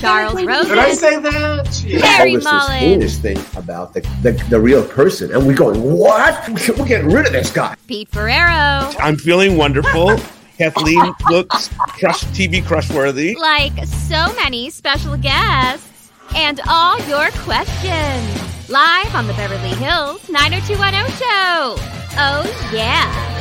Charles Rosin, Did I say that? Yeah. Harry told us this Mullins, heinous thing about the, the, the real person, and we going, what? We're getting rid of this guy. Pete Ferriero, I'm feeling wonderful. Kathleen looks crush TV crushworthy. like so many special guests, and all your questions. Live on the Beverly Hills 90210 show. Oh, yeah.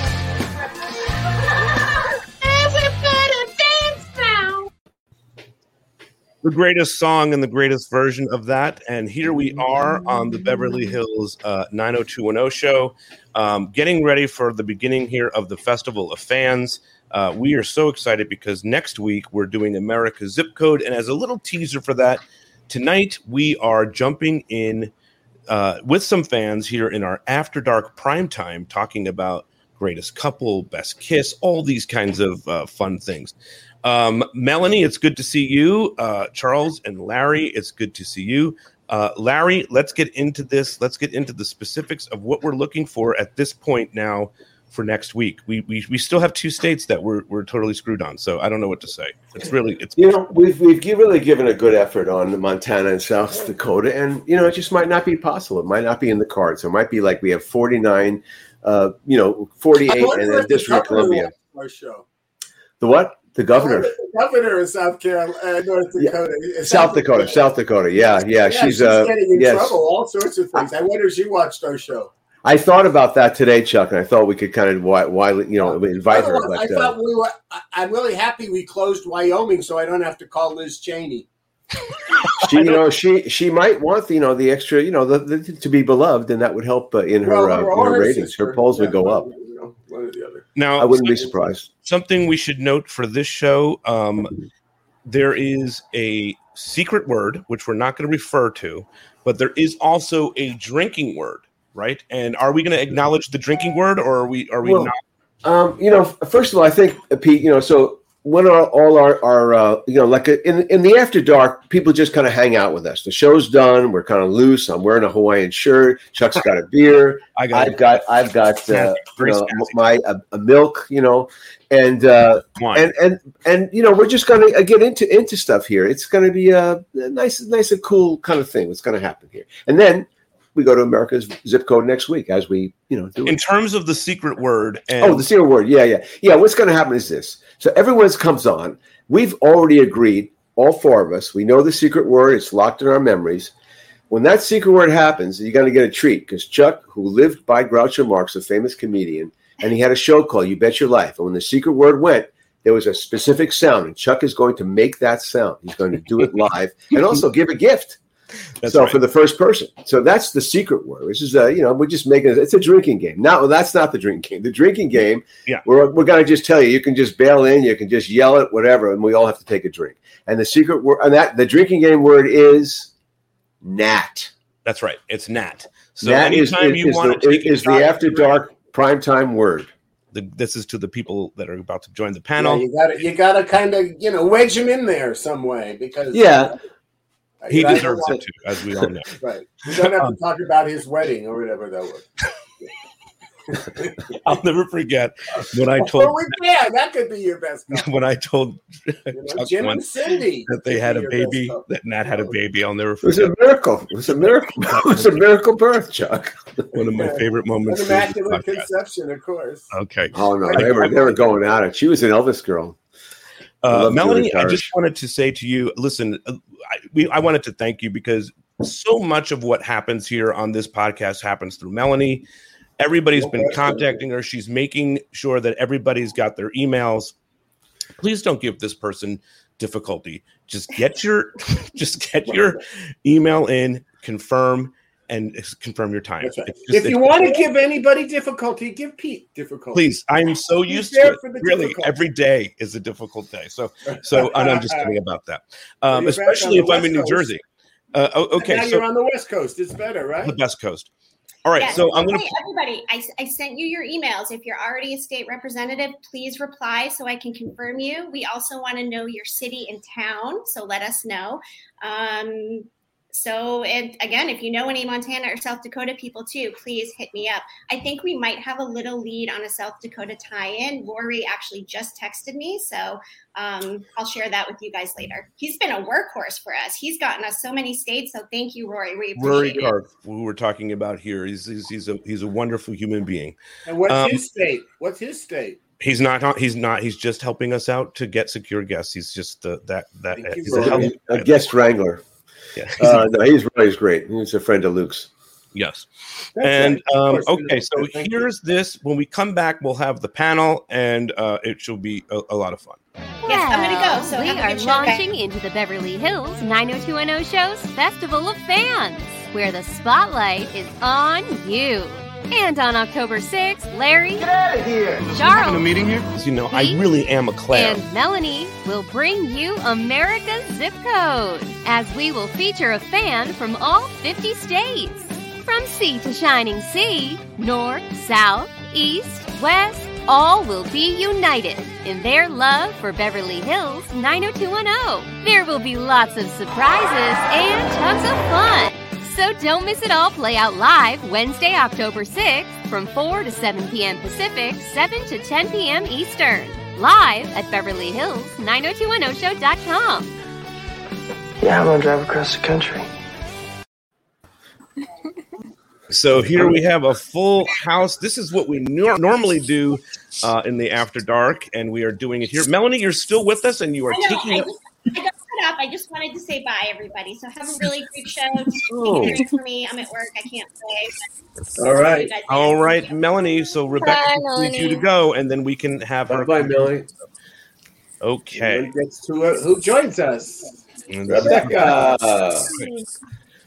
The greatest song and the greatest version of that. And here we are on the Beverly Hills uh, 90210 show, um, getting ready for the beginning here of the Festival of Fans. Uh, we are so excited because next week we're doing America's Zip Code. And as a little teaser for that, tonight we are jumping in uh, with some fans here in our After Dark prime time talking about greatest couple, best kiss, all these kinds of uh, fun things. Um, Melanie, it's good to see you. Uh, Charles and Larry, it's good to see you. Uh, Larry, let's get into this. Let's get into the specifics of what we're looking for at this point now for next week. We we, we still have two states that we're, we're totally screwed on. So I don't know what to say. It's really it's You know, we've we've really given a good effort on Montana and South Dakota, and you know, it just might not be possible. It might not be in the cards. It might be like we have forty nine, uh, you know, forty I eight, wonder and then the District of Columbia. Our show. The what? The governor, The governor of South Carolina, uh, North Dakota, uh, South Dakota, South Dakota. Yeah, yeah, she's uh, getting in yes. trouble. All sorts of things. I wonder if she watched our show. I thought about that today, Chuck, and I thought we could kind of why, why you know invite her, Otherwise, I but uh, thought we were. I'm really happy we closed Wyoming, so I don't have to call Liz Cheney. she, you know, she she might want you know the extra, you know, the, the, to be beloved, and that would help uh, in her, Well, uh, her her ratings. sister. Her polls would go up. You know, one or the other. now I wouldn't be surprised. something we should note for this show um, there is a secret word which we're not going to refer to but there is also a drinking word right and are we going to acknowledge the drinking word or are we are we Well, not Um, you know, first of all, I think uh, Pete, you know, so when are all our, our uh, you know, like uh, in in the after dark, people just kind of hang out with us. The show's done. We're kind of loose. I'm wearing a Hawaiian shirt. Chuck's got a beer. i got I've got I've got uh, you know, my a, a milk, you know, and uh, and and and you know we're just going to get into into stuff here. It's going to be a, a nice, nice and cool kind of thing. What's going to happen here, and then we go to America's zip code next week as we you know do. in It. terms of the secret word and Oh, the secret word. Yeah, yeah, yeah. What's going to happen is this. So everyone comes on. We've already agreed, all four of us. We know the secret word. It's locked in our memories. When that secret word happens, you're going to get a treat because Chuck, who lived by Groucho Marx, a famous comedian, and he had a show called "You Bet Your Life." And when the secret word went, there was a specific sound, and Chuck is going to make that sound. He's going to do it live and also give a gift. That's so right. for the first person, so that's the secret word. This is a you know we're just making it. It's a drinking game. Now that's not the drinking game. The drinking game. Yeah. we're we're gonna just tell you. You can just bail in. You can just yell it, whatever, and we all have to take a drink. And the secret word and that the drinking game word is Nat. that's right it's nat so Nat anytime is, you is want the, to take is the at after the- prime time word. the, this is to the people that are about to join the Yeah, panel you got to you got to kind of you know wedge them in there some way because Yeah. uh, he I deserves it too as we all know Right, we don't have to talk about his wedding or whatever that was. i'll never forget when i Oh, told we can. That could be your best. couple. when i told You know, Jim and Cindy. that they had a baby that nat had a baby i'll never forget. It was a miracle. It was a miracle. It was a miracle birth, Chuck. one of my favorite moments. of this immaculate conception, of course. Okay, Oh no, they were they were going at it. She was an Elvis girl. Uh, Melanie, I just wanted to say to you, listen, uh, I, we, I wanted to thank you because so much of what happens here on this podcast happens through Melanie. Everybody's been contacting her. She's making sure that everybody's got their emails. Please don't give this person difficulty. Just get your, just get your email in, confirm, and confirm your time. Right. Just- If you want to give anybody difficulty, give Pete difficulty. please i'm so Be used there to for the it really difficult. every day is a difficult day so so and i'm just kidding about that um, You're especially if i'm in new Coast. jersey uh, oh, And okay now so you're on the West Coast. It's better, right? the best coast All right, Yeah, so I'm gonna. Hey, everybody, I, I sent you your emails. If you're already a state representative, please reply so I can confirm you. We also want to know your city and town, so let us know. Um, so, and again, if you know any Montana or South Dakota people too, please hit me up. I think we might have a little lead on a South Dakota tie-in. Rory actually just texted me, so um, I'll share that with you guys later. He's been a workhorse for us. He's gotten us so many states. So thank you, Rory. We Rory appreciate it. Karp, who we're talking about here, he's, he's he's a he's a wonderful human being. And what's Um, his state? What's his state? He's not he's not he's just helping us out to get secure guests. He's just uh, that that Thank he's a a guest wrangler. Yeah, he's Uh, no, he's he's great. He's a friend of Luke's. yes. That's and right. Um, okay, so Thank you. here's this. When we come back, we'll have the panel, and uh, it shall be a, a lot of fun. Yes, I'm gonna go. So we are good show, launching into the Beverly Hills 90210 Show's Festival of Fans, where the spotlight is on you. And on October 6th, Larry, get out of here. Charles, a meeting here? You know, I really am a clown. and Melanie will bring you America's zip code as we will feature a fan from all 50 states. From sea to shining sea, north, south, east, west, all will be united in their love for Beverly Hills 90210. There will be lots of surprises and tons of fun. So don't miss it all play out live Wednesday, October 6th from 4 to 7 p.m. Pacific, 7 to 10 p.m. Eastern. Live at Beverly Hills 90210show.com. Yeah, I'm gonna drive across the country. So here we have a full house. This is what we nor- normally do uh, in the after dark, and we are doing it here. Melanie, you're still with us, and you are I know. taking I just, I got set up. I just wanted to say bye, everybody. So have a really great show. Oh. For me. I'm at work. I can't play. All right. You guys All later. right, Melanie. So Rebecca Bye, needs you to go, and then we can have Bye her. bye, Melanie. Okay. Who gets to it? Who joins us? Rebecca.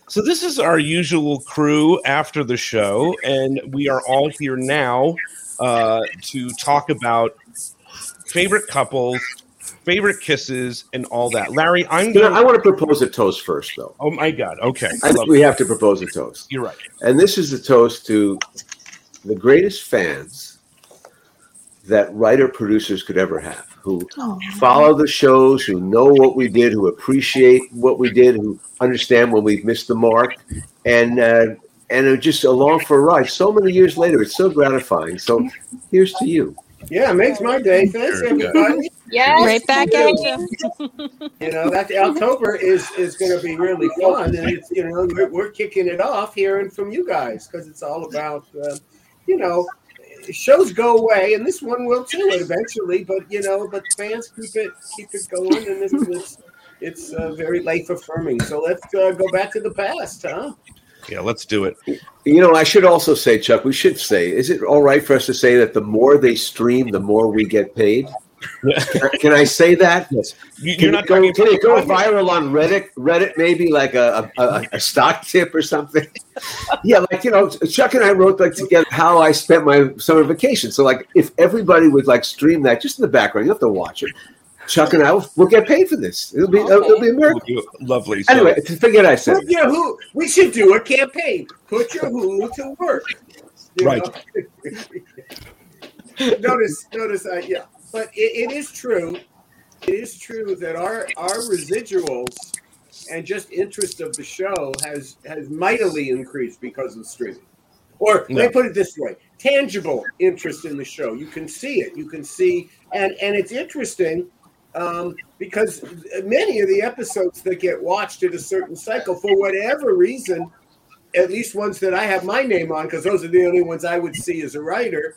So this is our usual crew after the show, and we are all here now uh, to talk about favorite couples, favorite kisses, and all that. Larry, I'm You know. I want to propose a toast first, though. Oh my God! Okay, I think we have to propose a toast. you're right. And this is a toast to the greatest fans that writer producers could ever have, who follow the shows, who know what we did, who appreciate what we did, who understand when we've missed the mark, and uh, and are just along for a ride. So many years later, it's so gratifying. So here's to you. Yeah, makes my day. Thanks, Very everybody. Yes. Right back at you. You know that October is is going to be really fun, and it's you know we're, we're kicking it off hearing from you guys because it's all about uh, you know shows go away, and this one will too eventually. But you know, but fans keep it keep it going, and it's it's, it's uh, very life affirming. So let's uh, go back to the past, huh? Yeah, let's do it. You know, I should also say, Chuck, we should say, is it all right for us to say that the more they stream, the more we get paid? Can I- Can I say that? Yes. You, Can you're it not go, talking can it go viral on Reddit? Reddit, maybe like a, a, a, a stock tip or something. yeah, like you know, Chuck and I wrote like together how I spent my summer vacation. So like, if everybody would like stream that just in the background, you have to watch it. Chuck and I will we'll get paid for this. It'll be it'll be a miracle. Lovely. So, Anyway, forget I said. Put your who. We should do a campaign. Put your who to work. You Right. notice, notice. Uh, yeah, but it, it is true. It is true that our our residuals and just interest of the show has has mightily increased because of streaming. Or let me put it this way: tangible interest in the show. You can see it. You can see, and and it's interesting um, because many of the episodes that get watched at a certain cycle, for whatever reason, at least ones that I have my name on, because those are the only ones I would see as a writer,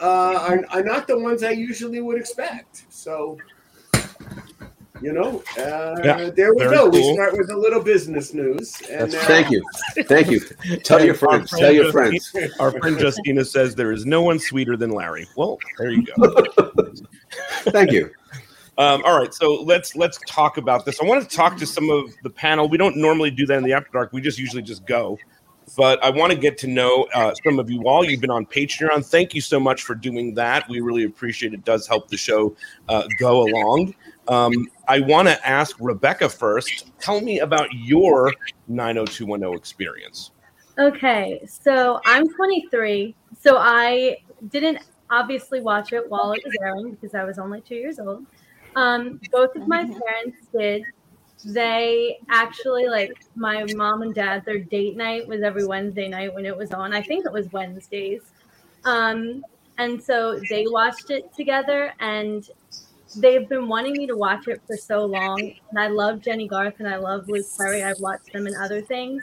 uh, are, are not the ones I usually would expect. So, you know, uh, Yeah, there we very go. We start with a little business news. And, uh, Thank you, thank you. Tell your And our friends. Tell your friend friends. Our friend Justina says there is no one sweeter than Larry. Well, there you go. Thank you. Um, all right, so let's let's talk about this. I want to talk to some of the panel. We don't normally do that in the after dark. We just usually just go. But I want to get to know uh, some of you all. You've been on Patreon. Thank you so much for doing that. We really appreciate it. it does help the show uh, go along. Um, I want to ask Rebecca first. Tell me about your 90210 experience. Okay, so I'm 23. So I didn't obviously watch it while it was airing because I was only two years old. Um, both of my parents did. They actually like my mom and dad. Their date night was every Wednesday night when it was on. I think it was Wednesdays. Um, and so they watched it together, and they've been wanting me to watch it for so long. And I love Jennie Garth and I love Luke Perry. I've watched them in other things.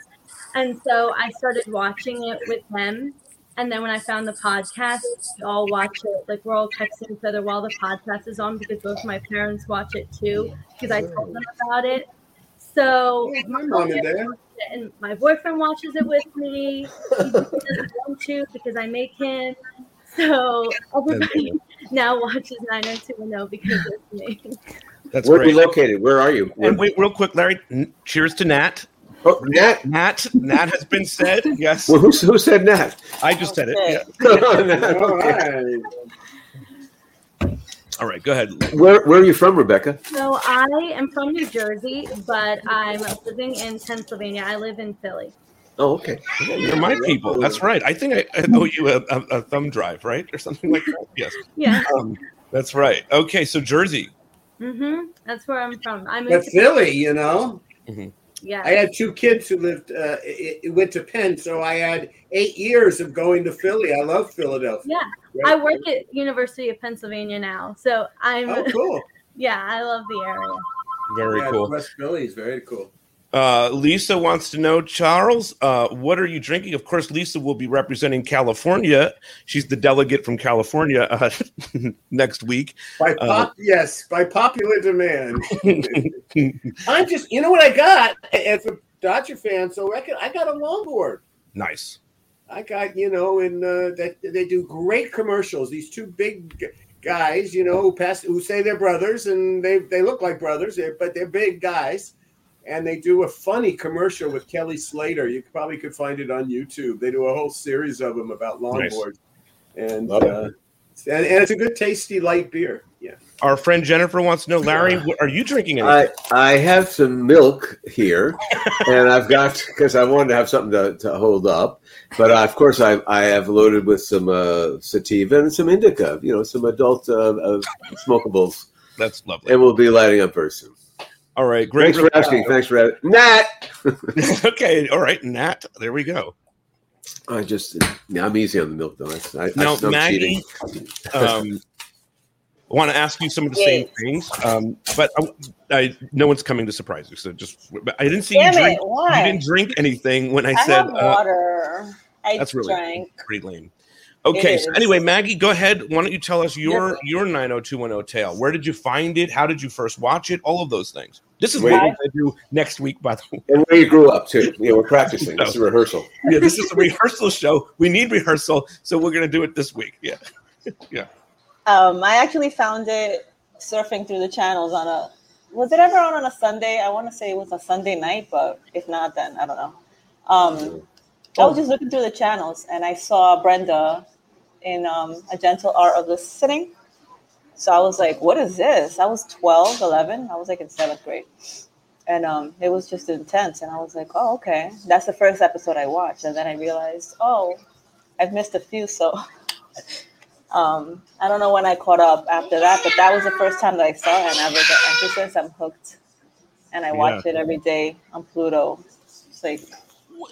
And so I started watching it with them. And then when I found the podcast, we all watch it. Like we're all texting each other while the podcast is on because both my parents watch it too because I told them about it. So My mom and dad. and my boyfriend watches it with me. He doesn't want to because I make him. So everybody now watches 90210 because of me. That's Where are you located? Where are you? And wait, real quick, Larry. Cheers to Nat. Oh, Nat. Nat. Nat has been said. Yes, Well, who, who said Nat? I just said it. Yeah. Nat, okay. right. All right, go ahead. Where Where are you from, Rebecca? So I am from New Jersey, but I'm living in Pennsylvania. I live in Philly. Oh, okay. Yeah, You're my people. That's right. I think I, I owe you a, a, a thumb drive, right, or something like that. Yes, Yeah. um, that's right. Okay, so Jersey. Mm-hmm. That's where I'm from. I'm But in Philly, you know, Yeah. I had two kids who lived, uh, i- i- went to Penn, so I had eight years of going to Philly. I love Philadelphia. yeah. I work at University of Pennsylvania now, so I'm. Oh, cool. Yeah, I love the area. Very yeah, cool. West Philly is very cool. Uh, Lisa wants to know, Charles, uh, what are you drinking? Of course, Lisa will be representing California. She's the delegate from California uh, next week. By Uh, pop, yes, by popular demand. I'm just, you know what I got as a Dodger fan. So I got, I got a longboard. nice. I got, you know, and uh, that they do great commercials. These two big guys, you know, who pass, who say they're brothers, and they they look like brothers, but they're big guys. And they do a funny commercial with Kelly Slater. You probably could find it on YouTube. They do a whole series of them about Nice. longboards, and, uh, and and it's a good, tasty light beer. Yeah. Our friend Jennifer wants to know, Larry, what, are you drinking anything? I I have some milk here, and I've got because I wanted to have something to, to hold up. But uh, of course, I I have loaded with some uh, sativa and some indica. You know, some adult uh, uh, smokables, That's lovely. and we'll be lighting up very soon. All right, great. Thanks for asking. Thanks for asking. Nat. okay, all right, Nat. There we go. I just yeah, I'm easy on the milk though. That's, I, Now, I'm Maggie, cheating. um, I want to ask you some of the same things, um, but I, I, no one's coming to surprise you. So just, but I didn't see Damn you it! drink. You didn't drink anything when I, I said have uh, water. I that's really drank. pretty lame. Okay, so anyway, Maggie, go ahead. Why don't you tell us your your 90210 tale? Where did you find it? How did you first watch it? All of those things. This is Wait. what we're do next week, by the way. And where you grew up too. Yeah, we're practicing. This is a rehearsal. Yeah, this is a rehearsal show. We need rehearsal, so we're going to do it this week. Yeah. yeah. Um, I actually found it surfing through the channels on a. Was it ever on on a Sunday? I want to say it was a Sunday night, but if not, then I don't know. Um, I was just looking through the channels and I saw Brenda in um, A Gentle Art of Listening. So I was like, what is this? I was 12, 11. I was like in seventh grade. And um, it was just intense. And I was like, oh, okay. That's the first episode I watched. And then I realized, oh, I've missed a few. So um, I don't know when I caught up after that, but that was the first time that I saw it. And ever, ever since I'm hooked. And I watch it every day on Pluto. It's like,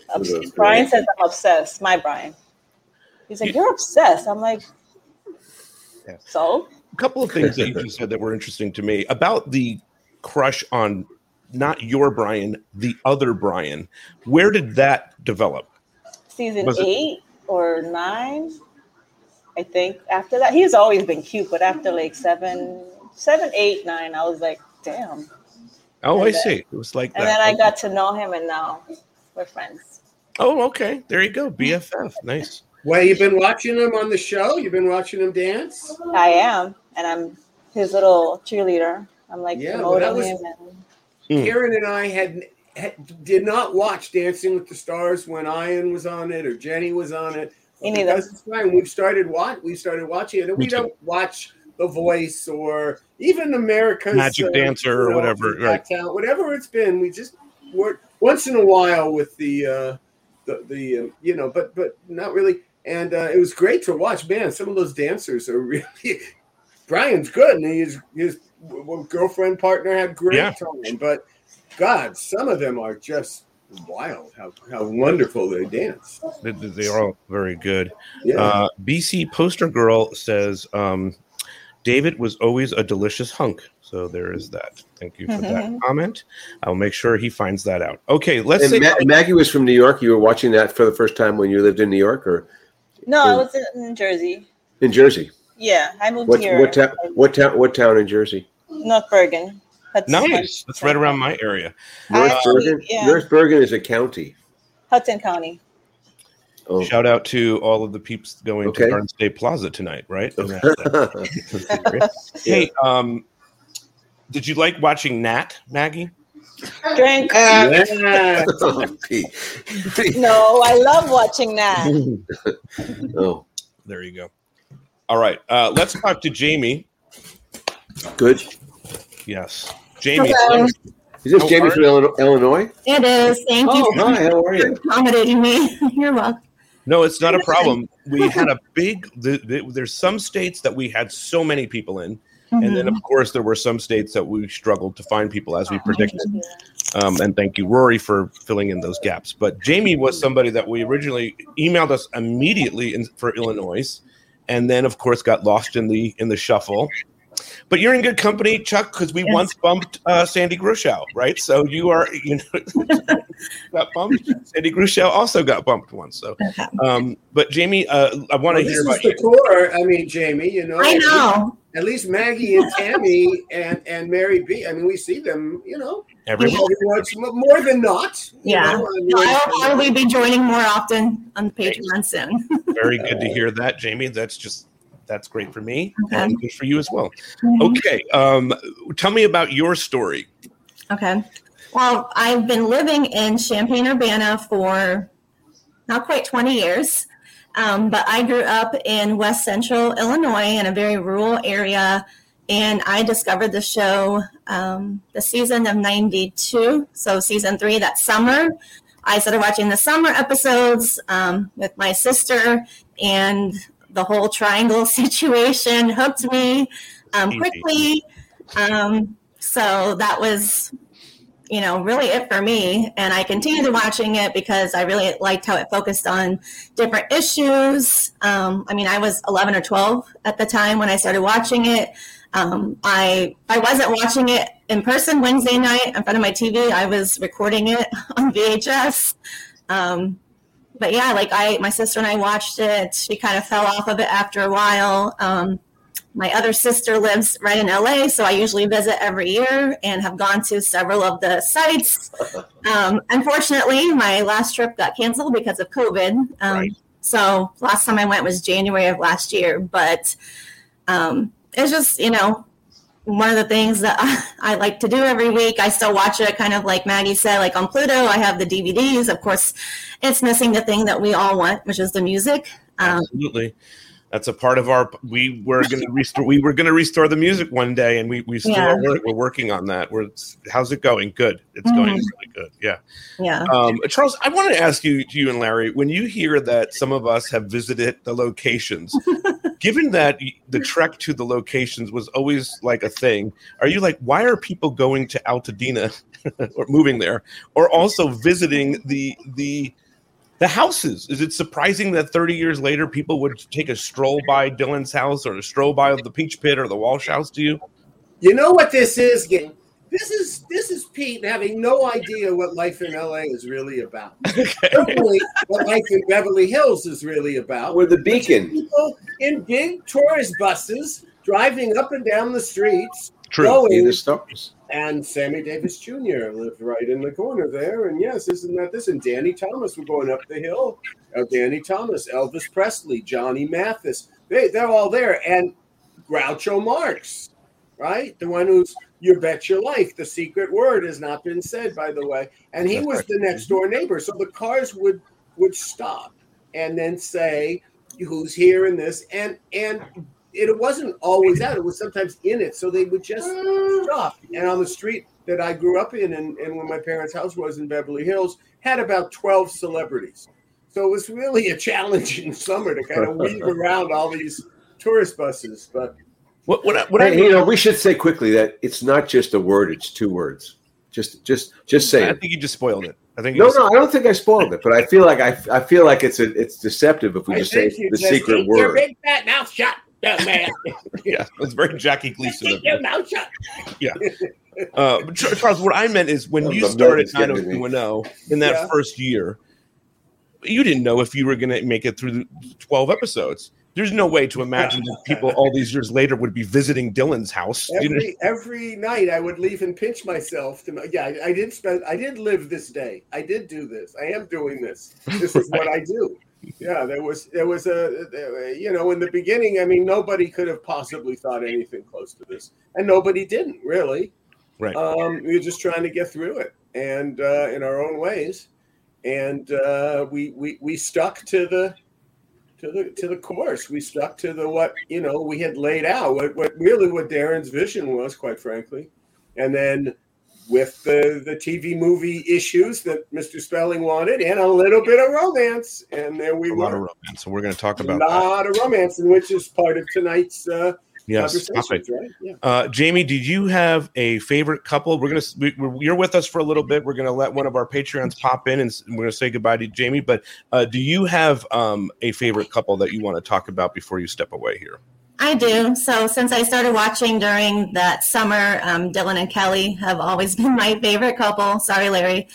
Pluto's Brian great. says I'm obsessed. My Brian. He's like, you're obsessed. I'm like, Yeah. so? A couple of things that you just said that were interesting to me about the crush on not your Brian, the other Brian. Where did that develop? season Was it- eight or nine, I think. After that, he's always been cute, but after like seven, seven, eight, nine, I was like, damn. Oh, And I then- see. It was like And that. then I got to know him, and now we're friends. oh, okay. There you go. BFF. Nice. Well, you've been watching him on the show. You've been watching him dance. I am, and I'm his little cheerleader. I'm like Yeah, well, promoting was- him. And, Hmm. Karen and I had, had did not watch Dancing with the Stars when Ian was on it or Jenny was on it. Me neither. Because it's fine. We've started watch. We started watching it, and we too. don't watch The Voice or even America's Magic Dancer or whatever, right. Talent, whatever it's been. We just work once in a while with the uh, the the um, you know, but but not really. And uh, it was great to watch. Man, some of those dancers are really. Brian's good, and his his girlfriend partner had great Yeah. time. But God, some of them are just wild. How how wonderful they dance. They, they are all very good. Yeah. Uh, BC Poster Girl says um, David was always a delicious hunk. So there is that. Thank you for that comment. I'll make sure he finds that out. Okay, let's And say Ma- Maggie was from New York. You were watching that for the first time when you lived in New York or No, I was in, in Jersey. in Jersey. Yeah, I moved What here. what town? What town? What town in Jersey? North Bergen. Hudson, nice. That's right around my area. North Actually, Bergen. yeah. North Bergen is a county. Hudson County. Oh. Shout out to all of the peeps going Okay. to Garden State Plaza tonight, right? hey, um, did you like watching Nat, Maggie? Drink. Yeah. Oh, No, I love watching that. oh, There you go. All right, uh, let's talk to Jamie. good. Yes, Jamie. Hello. Is this How Jamie from Illino- Illinois? It is. Thank Oh, you hi. How are for you? accommodating me. You're welcome. No, it's not a problem. We had a big. The, the, there's some states that we had so many people in, and then of course there were some states that we struggled to find people as we predicted. Um, and thank you, Rory, for filling in those gaps. But Jamie was somebody that we originally emailed us immediately in, for Illinois, and then of course got lost in the in the shuffle. But you're in good company, Chuck, because we Yes. once bumped uh, Sandy Grushow, right? So you are, you know, got bumped. Sandy Grushow also got bumped once. So, um, but Jamie, uh, I want to Well, this hear is about the you. core. I mean, Jamie, you know, I know. At least Maggie and Tammy and and Mary B. I mean, we see them, you know, Every every once more than not. you Yeah. know, I mean, No, I'll probably be joining more often on the Patreon soon. very good to hear that, Jamie. That's just that's great for me Okay. and good for you as well. Mhm. Okay, um, tell me about your story. Okay. Well, I've been living in Champaign Urbana for not quite 20 years, um, but I grew up in West Central Illinois in a very rural area, and I discovered the show um, the season of 92, so season three that summer. I started watching the summer episodes um, with my sister, and the whole triangle situation hooked me um, quickly. Um, so that was, you know, really it for me. And I continued watching it because I really liked how it focused on different issues. Um, I mean, I was 11 or 12 at the time when I started watching it. Um, I I wasn't watching it in person Wednesday night in front of my TV. I was recording it on VHS. Um, but yeah, like I, my sister and I watched it. She kind of fell off of it after a while. Um, my other sister lives right in LA, so I usually visit every year and have gone to several of the sites. Um, unfortunately, my last trip got canceled because of COVID. Um, Right. So last time I went was January of last year, but um, it's just you know one of the things that I, like to do every week. I still watch it, kind of like Maggie said, like on Pluto. I have the DVDs. Of course, it's missing the thing that we all want, which is the music. Um, Absolutely. That's a part of our. We were going to restore. We were going to restore the music one day, and we we still Yeah. are, we're working on that. We're how's it going? Good. It's going Mhm. really good. Yeah. yeah. Um, Charles, I want to ask you, you and Larry, when you hear that some of us have visited the locations, given that the trek to the locations was always like a thing, are you like, why are people going to Altadena or moving there, or also visiting the the the houses? Is it surprising that 30 years later people would take a stroll by Dylan's house or a stroll by the Peach Pit or the Walsh house to you? You know what this is, gang? This is this is Pete having no idea what life in LA is really about. Certainly, what life in Beverly Hills is really about. We're the beacon. People in big tourist buses driving up and down the streets. True. See Going, the stars. And Sammy Davis Jr. lived right in the corner there. And yes, isn't that this? And Danny Thomas were going up the hill. Uh, Danny Thomas, Elvis Presley, Johnny Mathis. They, they're all there. And Groucho Marx, right? The one who's you bet your life. The secret word has not been said, by the way. And he was the next door neighbor. So the cars would would stop and then say, who's here in this? And and it wasn't always out. It was sometimes in it. So they would just stop. And on the street that I grew up in and, and where my parents' house was in Beverly Hills, had about 12 celebrities. So it was really a challenging summer to kind of weave around all these tourist buses. But what what, I- what Hey, I you know, we should say quickly that it's not just a word; it's two words. Just, just, just say I it. think you just spoiled it. I think No, just, no, I don't think I spoiled it, but I feel like I, I feel like it's a, it's deceptive if we I just say the secret keep your word. big fat mouth shut, young man. yeah, it's very Jackie Gleason. keep of your mouth shut. Yeah. Uh, Charles, what I meant is when you started milk is getting to me. 90210 in that Yeah. first year, you didn't know if you were going to make it through the 12 episodes. There's no way to imagine that people all these years later would be visiting Dylan's house. You know? Every every night I would leave and pinch myself to know. yeah I, I did spend I did live this day I did do this I am doing this this is what I do yeah there was there was a there- you know in the beginning I mean nobody could have possibly thought anything close to this and nobody didn't really Right. um, we were just trying to get through it and uh, in our own ways and uh, we, we we stuck to the to the to the course. We stuck to the what you know we had laid out. What what really what Darren's vision was, quite frankly, and then with the the TV movie issues that Mr. Spelling wanted, and a little bit of romance, and there we a lot of were. romance. So we're going to talk A about that. lot of romance, and which is part of tonight's uh, Yes, right? Yeah. Uh, Jamie, did you have a favorite couple? We're gonna we, we're, you're with us for a little bit. We're gonna let one of our Patreons pop in, and we're gonna say goodbye to Jamie. But uh, do you have um, a favorite couple that you want to talk about before you step away here? I do. So since I started watching during that summer, um, Dylan and Kelly have always been my favorite couple. Sorry, Larry.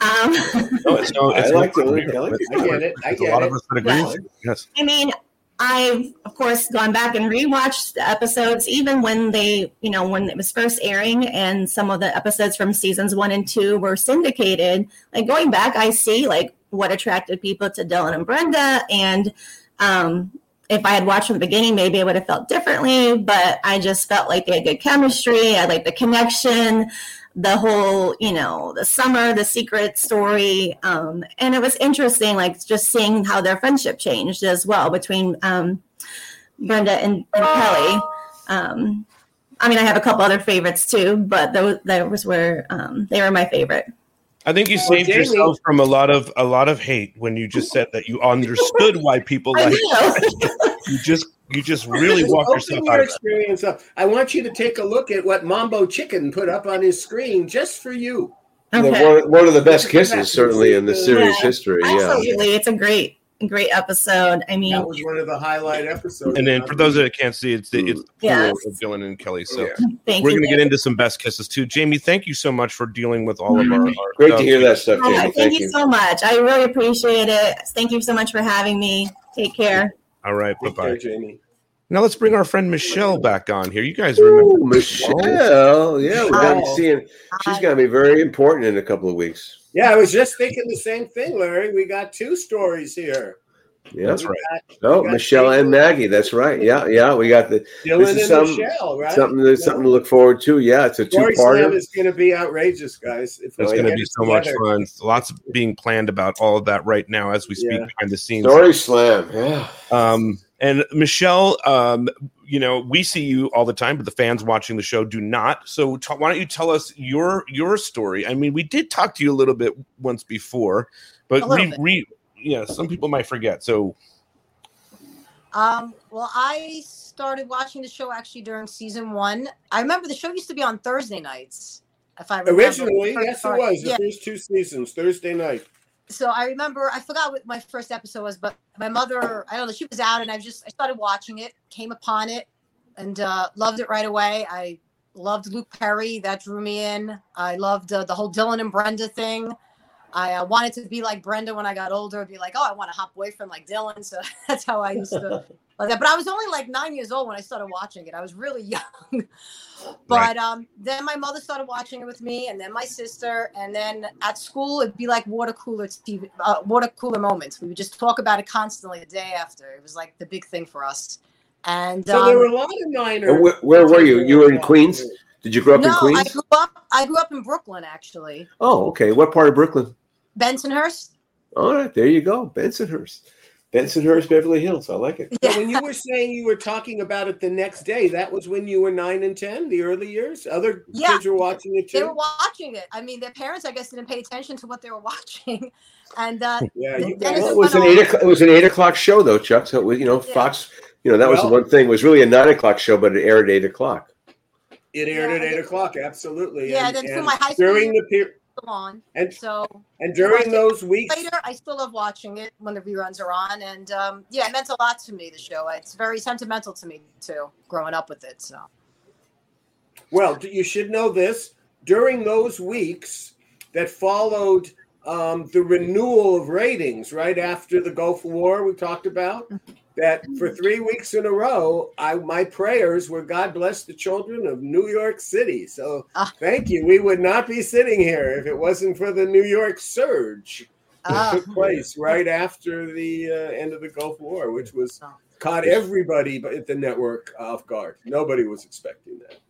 Um, No, it's no. I It's like no- Dylan and Kelly. I get it. I There's a lot it. of us that agree. Yeah. Yes. I mean, I've of course gone back and rewatched the episodes, even when they, you know, when it was first airing, and some of the episodes from seasons one and two were syndicated. Like going back, I see like what attracted people to Dylan and Brenda, and um, if I had watched from the beginning, maybe I would have felt differently. But I just felt like they had good chemistry. I like the connection the whole you know the summer the secret story um and it was interesting like just seeing how their friendship changed as well between um brenda and, and kelly um i mean i have a couple other favorites too but those those were um they were my favorite I think you Well, saved Jamie- yourself from a lot of a lot of hate when you just said that you understood why people like you. Just you just really Just walked yourself your out. experience up. I want you to take a look at what Mambo Chicken put up on his screen just for you. The- okay One, one of the best Look at that. kisses, certainly in the series Yeah. history. Yeah. absolutely it's a great great episode i mean That was one of the highlight episodes. And then for those that can't see, it's the it's the mm. Yes. of Dylan and Kelly. So Yeah. thank we're going to get into some best kisses too. Jamie, thank you so much for dealing with all of our. Mm-hmm. our Great stuff. to hear that stuff, Oh, Jamie. thank, Thank you you. so much i really appreciate it thank you so much for having me take care All right, bye bye. Jamie. Now let's bring our friend Michelle back on here. You guys remember Ooh, Michelle. Yeah, we're going to be seeing. She's going to be very important in a couple of weeks. Yeah, I was just thinking the same thing, Larry. We got two stories here. Yeah. That's right. got Oh, Michelle Jamie, and Maggie. That's right. Yeah, yeah. We got the Dylan this and is some- Michelle, right? something. To, something to look forward to. Yeah, it's a Story Slam two-parter. is going to be outrageous, guys. If It's going to be it so much fun. Lots being planned about all of that right now as we speak Yeah. behind the scenes. Story Slam. Yeah. Um, and Michelle, um, you know, we see you all the time, but the fans watching the show do not. So t- why don't you tell us your your story? I mean, we did talk to you a little bit once before, but A little re, yeah, some people might forget. So Um, well, I started watching the show actually during season one. I remember the show used to be on Thursday nights. If I remember Originally, yes, it part. was the Yeah. first two seasons, Thursday night. So I remember I forgot what my first episode was, but my mother, I don't know, she was out, and I just I started watching it, came upon it, and uh, loved it right away. I loved Luke Perry, that drew me in. I loved uh, the whole Dylan and Brenda thing. I uh, wanted to be like Brenda when I got older. Be like, oh, I want a hot boyfriend like Dylan. So that's how I used to like that. But I was only like nine years old when I started watching it. I was really young. but Right. um, then my mother started watching it with me, and then my sister, and then at school it'd be like water cooler TV, uh, water cooler moments. We would just talk about it constantly the day after. It was like the big thing for us. And So um, there were a lot of minor. And where, where were you? You were in Queens. Did you grow up no, in I grew up. I grew up in Brooklyn, actually, Oh, okay. What part of Brooklyn? Bensonhurst. All right, there you go, Bensonhurst. Bensonhurst, Beverly Hills. I like it. So when you were saying you were talking about it the next day, that was when you were nine and ten, the early years. Other Yeah. kids were watching it too. They were watching it. I mean, their parents, I guess, didn't pay attention to what they were watching, and uh, yeah, you Well, it was an went eight. O'clock, it was an eight o'clock show though, Chuck. So it was, you know, Fox. You know, that was the one thing. It was really a nine o'clock show, but it aired at eight o'clock. It aired at eight o'clock. Absolutely. Yeah, and, then through my high school during the period. Still on. And so and during those weeks, later, I still love watching it when the reruns are on, and um, yeah, it meant a lot to me. The show, it's very sentimental to me too, growing up with it. So Well, you should know this. During those weeks that followed um, the renewal of ratings, right after the Gulf War, we talked about that for three weeks in a row, I my prayers were God bless the children of New York City. So thank you. We would not be sitting here if it wasn't for the New York surge that Ah. took place right after the uh, end of the Gulf War, which was caught everybody at the network off guard. Nobody was expecting that.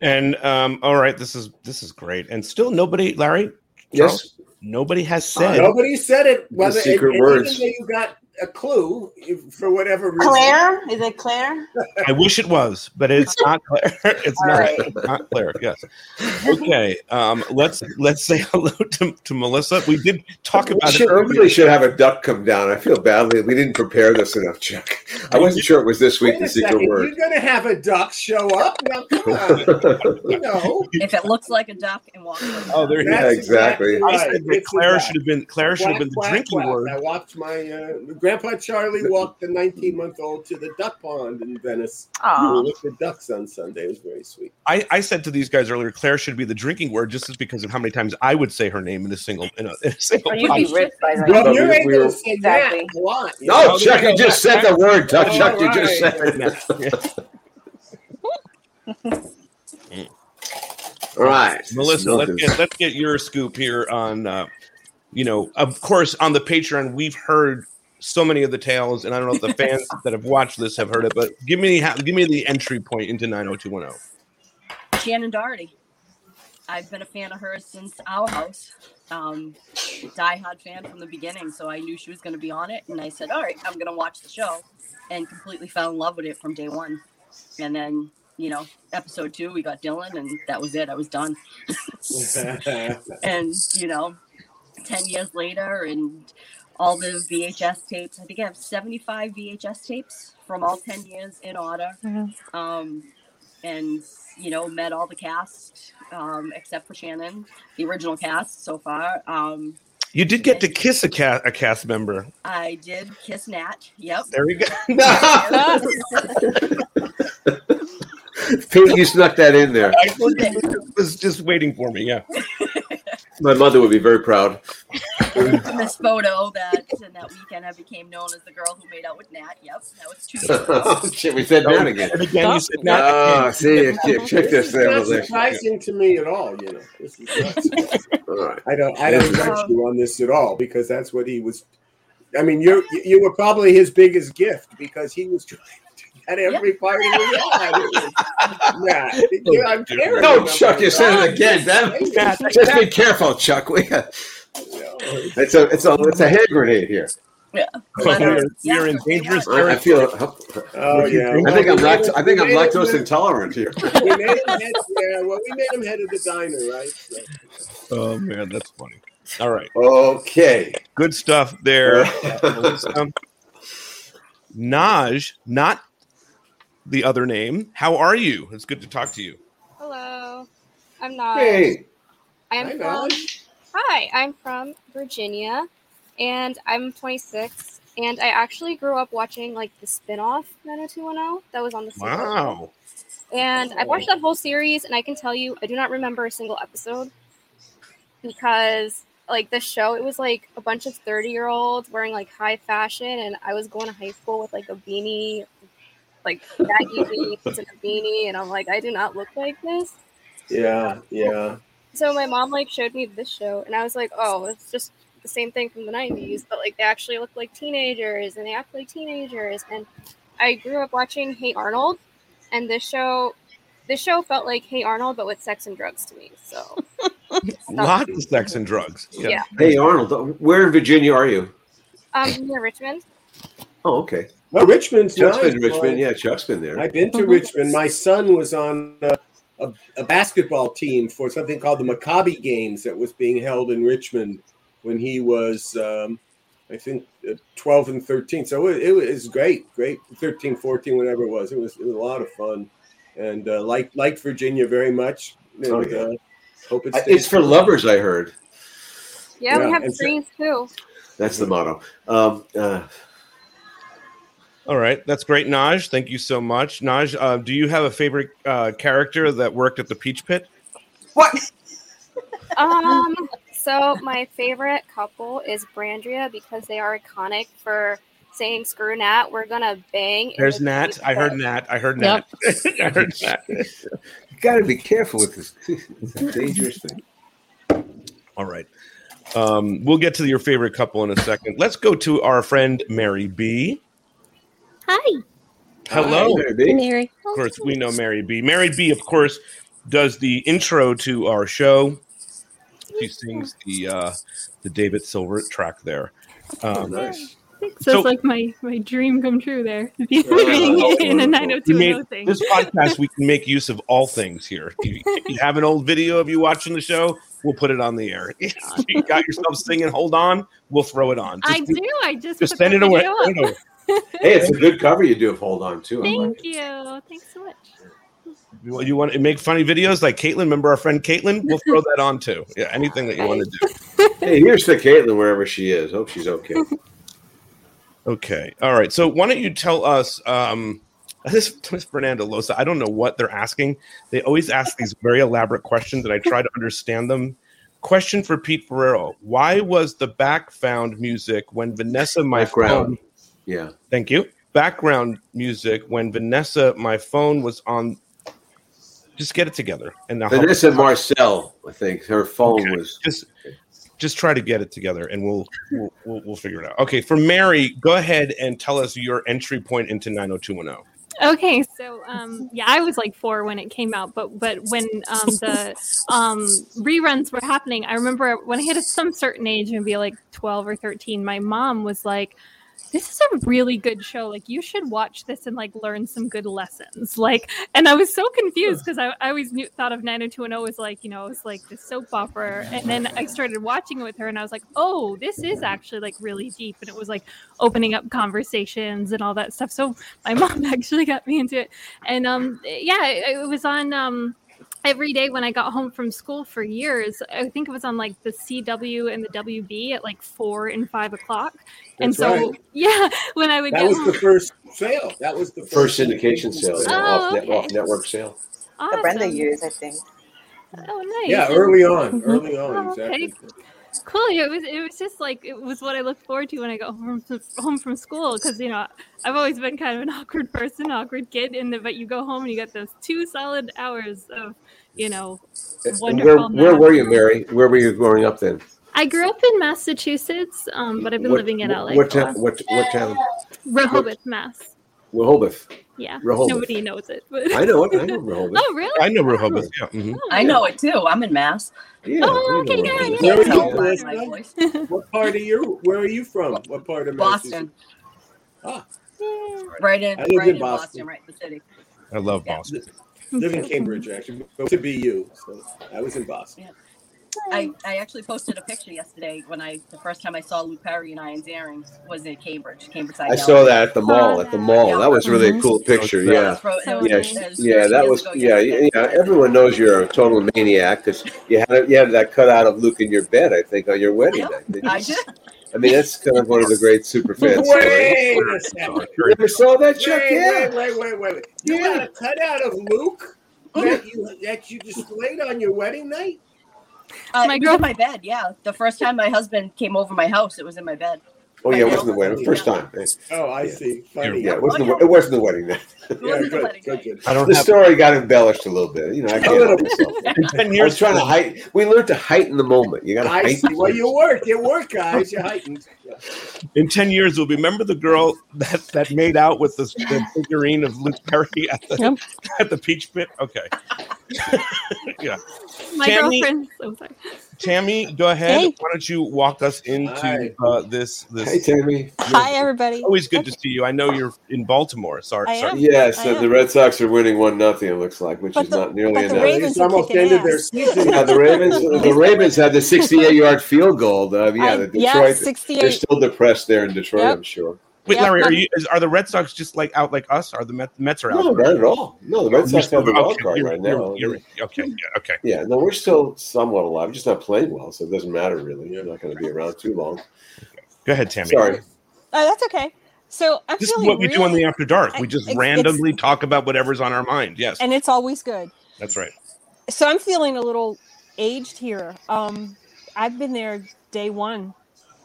And um, all right, this is this is great. And still nobody, Larry. Yes. Nobody has said. Nobody said it. Whether secret and, words. Even though you got a clue for whatever reason. Claire? Is it Claire? I wish it was, but it's not Claire. It's not, right. not Claire. Yes. Okay. Um, let's let's say hello to, to Melissa. We did talk We, about should, it we earlier. really should have a duck come down. I feel badly. We didn't prepare this enough, Chuck. I wasn't sure it was this week. Wait The a secret second, word. You're going to have a duck show up? Now, come on. you know. If it looks like a duck and walks like a Oh, there you duck. go. That's exactly I right. said that Claire should have been Claire should have been the Quack, drinking quack, word. I watched my uh, Grandpa Charlie walked the 19 month old to the duck pond in Venice. Aw. We looked at ducks on Sunday. It was very sweet. I, I said to these guys earlier, Claire should be the drinking word, just as because of how many times I would say her name in a single in a, in a single. Oh, you'd be podcast. rich by now. Well, But you're we- able to say Exactly. that a lot. you No, know? Chuck, you just said the word. Chuck, All Chuck, you just said it. All right, Melissa, let's get let's get your scoop here on uh, you know, of course on the Patreon we've heard so many of the tales, and I don't know if the fans that have watched this have heard it, but give me give me the entry point into 90210. Shannon Doherty. I've been a fan of hers since our house. Um, diehard fan from the beginning, so I knew she was going to be on it, and I said, "All right, I'm going to watch the show," and completely fell in love with it from day one. And then, you know, episode two, we got Dylan, and that was it. I was done. and you know, ten years later, and all the VHS tapes. I think I have 75 VHS tapes from all 10 years in order. Um, and you know, met all the cast um, except for Shannon, the original cast so far. Um, You did get to kiss a cast a cast member. I did kiss Nat. Yep. There we go. Pete, you snuck that in there. I was just waiting for me. Yeah. My mother would be very proud. in this photo that in that weekend I became known as the girl who made out with Nat. Yep, that was two years ago. oh, shit, we said that again. And again, you said Nat. Ah, see, check, check this there, It's not surprising to me at all. You know, this is. All right. I don't. I don't judge you on this at all because that's what he was. I mean, you you were probably his biggest gift because he was trying to get every part of the rod. Yeah, yeah, I'm caring No, Chuck, you said it again. Damn it. Just be careful, Chuck. We, it's a it's a it's a hand grenade here. Yeah. But, uh, you're in dangerous I, I feel. Oh yeah. I think I'm Well, lacto- I think I'm made him lactose intolerant here. We made him head. Yeah, well, we made him head of the diner, right? So- Oh man, that's funny. All right. Okay. Good stuff there. Melissa. Naj, not the other name. How are you? It's good to talk to you. Hello, I'm not. Hey. I'm Hi, from. Naj. Hi, I'm from Virginia, and I'm 26. And I actually grew up watching like the spin-off 90210 that was on the. Secret Show. Wow. And I've watched oh. that whole series, and I can tell you, I do not remember a single episode because, like, the show, it was like a bunch of 30 year olds wearing like high fashion, and I was going to high school with like a beanie, like baggy jeans and a beanie, and I'm like, I do not look like this. Yeah, yeah. So my mom like showed me this show, and I was like, oh, it's just the same thing from the 90s, but like they actually look like teenagers and they act like teenagers. And I grew up watching Hey Arnold, and this show, this show felt like Hey Arnold, but with sex and drugs to me. So Lots of sex and drugs. Yeah. Hey Arnold, where in Virginia are you? Um, near Richmond. Oh, okay. Well, Richmond's Chuck's nice. been to Richmond. Well, Yeah, Chuck's been there. I've been to Richmond. My son was on a, a, a basketball team for something called the Maccabi Games that was being held in Richmond when he was, um, I think, uh, 12 and 13. So it, it was great, great. 13, 14, whatever it was. It was, it was a lot of fun. And uh, like like Virginia very much. And, Oh, yeah. uh, hope it stays It's for lovers, I heard. Yeah, Yeah, we have and so- screens too. That's the motto. Um, uh, All right, that's great, Naj. Thank you so much, Naj. Uh, do you have a favorite uh, character that worked at the Peach Pit? What? um, so my favorite couple is Brandria because they are iconic for saying "screw Nat, we're gonna bang." There's the Nat. I heard Nat. I heard Yep. Nat. I heard Nat. you got to be careful with this. It's a dangerous thing. All right. Um, we'll get to your favorite couple in a second. Let's go to our friend Mary B. Hi. Hello, Hi, Mary Mary. Of course, we know Mary B. Mary B. Of course, does the intro to our show. She sings the uh, the David Silver track there. Um, nice. So, So- it's like my, my dream come true there. Being Oh, in a we 90210 thing. this podcast. We can make use of all things here. You, you have an old video of you watching the show. We'll put it on the air. you got yourself singing. Hold on. We'll throw it on. I do. I just Just put send the it away. Video up. Send it away. Hey, it's a good cover you do of Hold On, too. I like Thank you. Thanks so much. You, you want to make funny videos like Caitlin? Remember our friend Caitlin? We'll throw that on too. Yeah, anything that you want to do. Hey, here's to Caitlin wherever she is. Hope she's okay. Okay. All right. So why don't you tell us um this, this Fernando Losa, I don't know what they're asking. They always ask these very elaborate questions and I try to understand them. Question for Pete Ferriero. Why was the back found music when Vanessa my Background. Phone Yeah. Thank you. Background music when Vanessa my phone was on just get it together. And now Vanessa Marcil, I think her phone was. just just try to get it together and we'll we'll, we'll, we'll figure it out. Okay, for Mary, go ahead and tell us your entry point into 90210. Okay, so um, yeah, I was like four when it came out, but but when um, the um, reruns were happening, I remember when I hit some certain age, maybe like twelve or thirteen, my mom was like, "This is a really good show. Like you should watch this and like learn some good lessons." Like, and I was so confused because I, I always knew thought of 90210 as like you know it was like the soap opera, and then I started watching it with her, and I was like, "Oh, this is actually like really deep," and it was like opening up conversations and all that stuff. So my mom actually got me into it, and um, yeah, it, it was on um every day when I got home from school for years. I think it was on like the CW and the WB at like four and five o'clock. and so right. yeah, when I would That get was home, the first sale. That was the First syndication sale, yeah, Oh, off, net, okay. off network sale. The Brenda Awesome. years, I think. Oh, nice. Yeah, early on, early on, Oh, okay. exactly. Cool. It was. It was just like it was what I looked forward to when I got home from home from school because you know I've always been kind of an awkward person, awkward kid, and the, but you go home and you get those two solid hours of you know wonderful. Where, where were you, Mary? Where were you growing up then? I grew up in Massachusetts, um, but I've been What- living in LA. What town? What what town? Rehoboth, Mass. Rehoboth. Yeah, Rehoboth. nobody knows it. But... I know it. I know Rehoboth. oh, really? I know Rehoboth. Yeah. mhm. I know it too. I'm in Mass. Yeah, Oh, okay, yeah, yeah. Where are you, by Melissa? What part of you? Where are you from? What part of Boston. Ah, Right in, I lived right in in Boston. Boston, right in the city. I love Yeah. Boston. live in Cambridge actually, but to BU. So I was in Boston. I, I actually posted a picture yesterday when I the first time I saw Luke Perry and Ian Ziering was in Cambridge, Cambridge. I saw that at the mall. At the mall, that was really a cool picture. Mhm. Yeah, So, yeah, that was- yeah. That was ago yeah, yeah. Everyone knows you're a total maniac because you had you had that cut out of Luke in your bed. I think on your wedding night. didn't? I did. I mean, that's kind of one of the great super fan Wait a second. You ever saw that, Chuck? Wait, Yeah. wait, wait, wait, wait, wait. You Yeah. got a cutout of Luke that you that you displayed on your wedding night? Uh, My girl- in my bed. Yeah, the first time my husband came over my house, it was in my bed. Oh yeah, it wasn't the wedding. First time. Oh, I Yeah. see. Funny. Yeah, it wasn't the, it wasn't the wedding night. Yeah, good, good, good. I don't The have story got embellished a little bit. You know, I can't myself. in 10 I was years. trying to heighten. We learned to heighten the moment. You got to I heighten. see. Well, you worked. You worked, guys. You heightened. In 10 years, we'll be remember the girl that, that made out with the, the figurine of Luke Perry at the, at the Peach Pit? Okay. yeah. My Tammy- girlfriend. So sorry. Tammy, go ahead. Hey. Why don't you walk us into uh, this? This. Hey, Tammy. Hi, everybody. Always good to see you. I know you're in Baltimore. Sorry. I sorry. am. Yes, I and the. Red Sox are winning one nothing. It looks like, which But is the- not nearly but the enough. Ravens It's are almost kicking ended their season. Yeah, the Ravens. The Ravens had the 68-yard field goal. Uh, yeah, I- the yeah, Detroit. 68. They're still depressed there in Detroit. Yep. I'm sure. Wait, Yeah. Larry, are you? Is, are the Red Sox just like out like us? Are the Met, Mets are out? No, not at all. No, the Red Sox have the wild Okay, card you're- right you're- now. you're- okay, yeah, okay. Yeah, no, we're still somewhat alive. We're just not playing well, so it doesn't matter really. You're not going to be around too long. Go ahead, Tammy. Sorry. Oh, that's okay. So I'm This is feeling what we do on really- the After Dark. We just it's- randomly talk about whatever's on our mind. Yes, and it's always good. that's right. So I'm feeling a little aged here. Um, I've been there day one,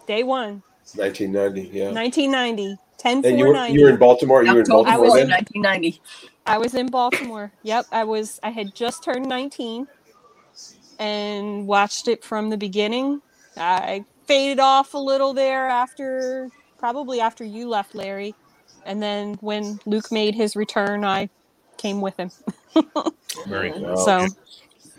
day one, 1990. Yeah. 1990, 10 And you were you were in Baltimore. You were in October I was Baltimore in 1990. I was in Baltimore. Yep, I was. I had just turned 19 and watched it from the beginning. I faded off a little there after, probably after you left, Larry, and then when Luke made his return, I came with him. Very cool. So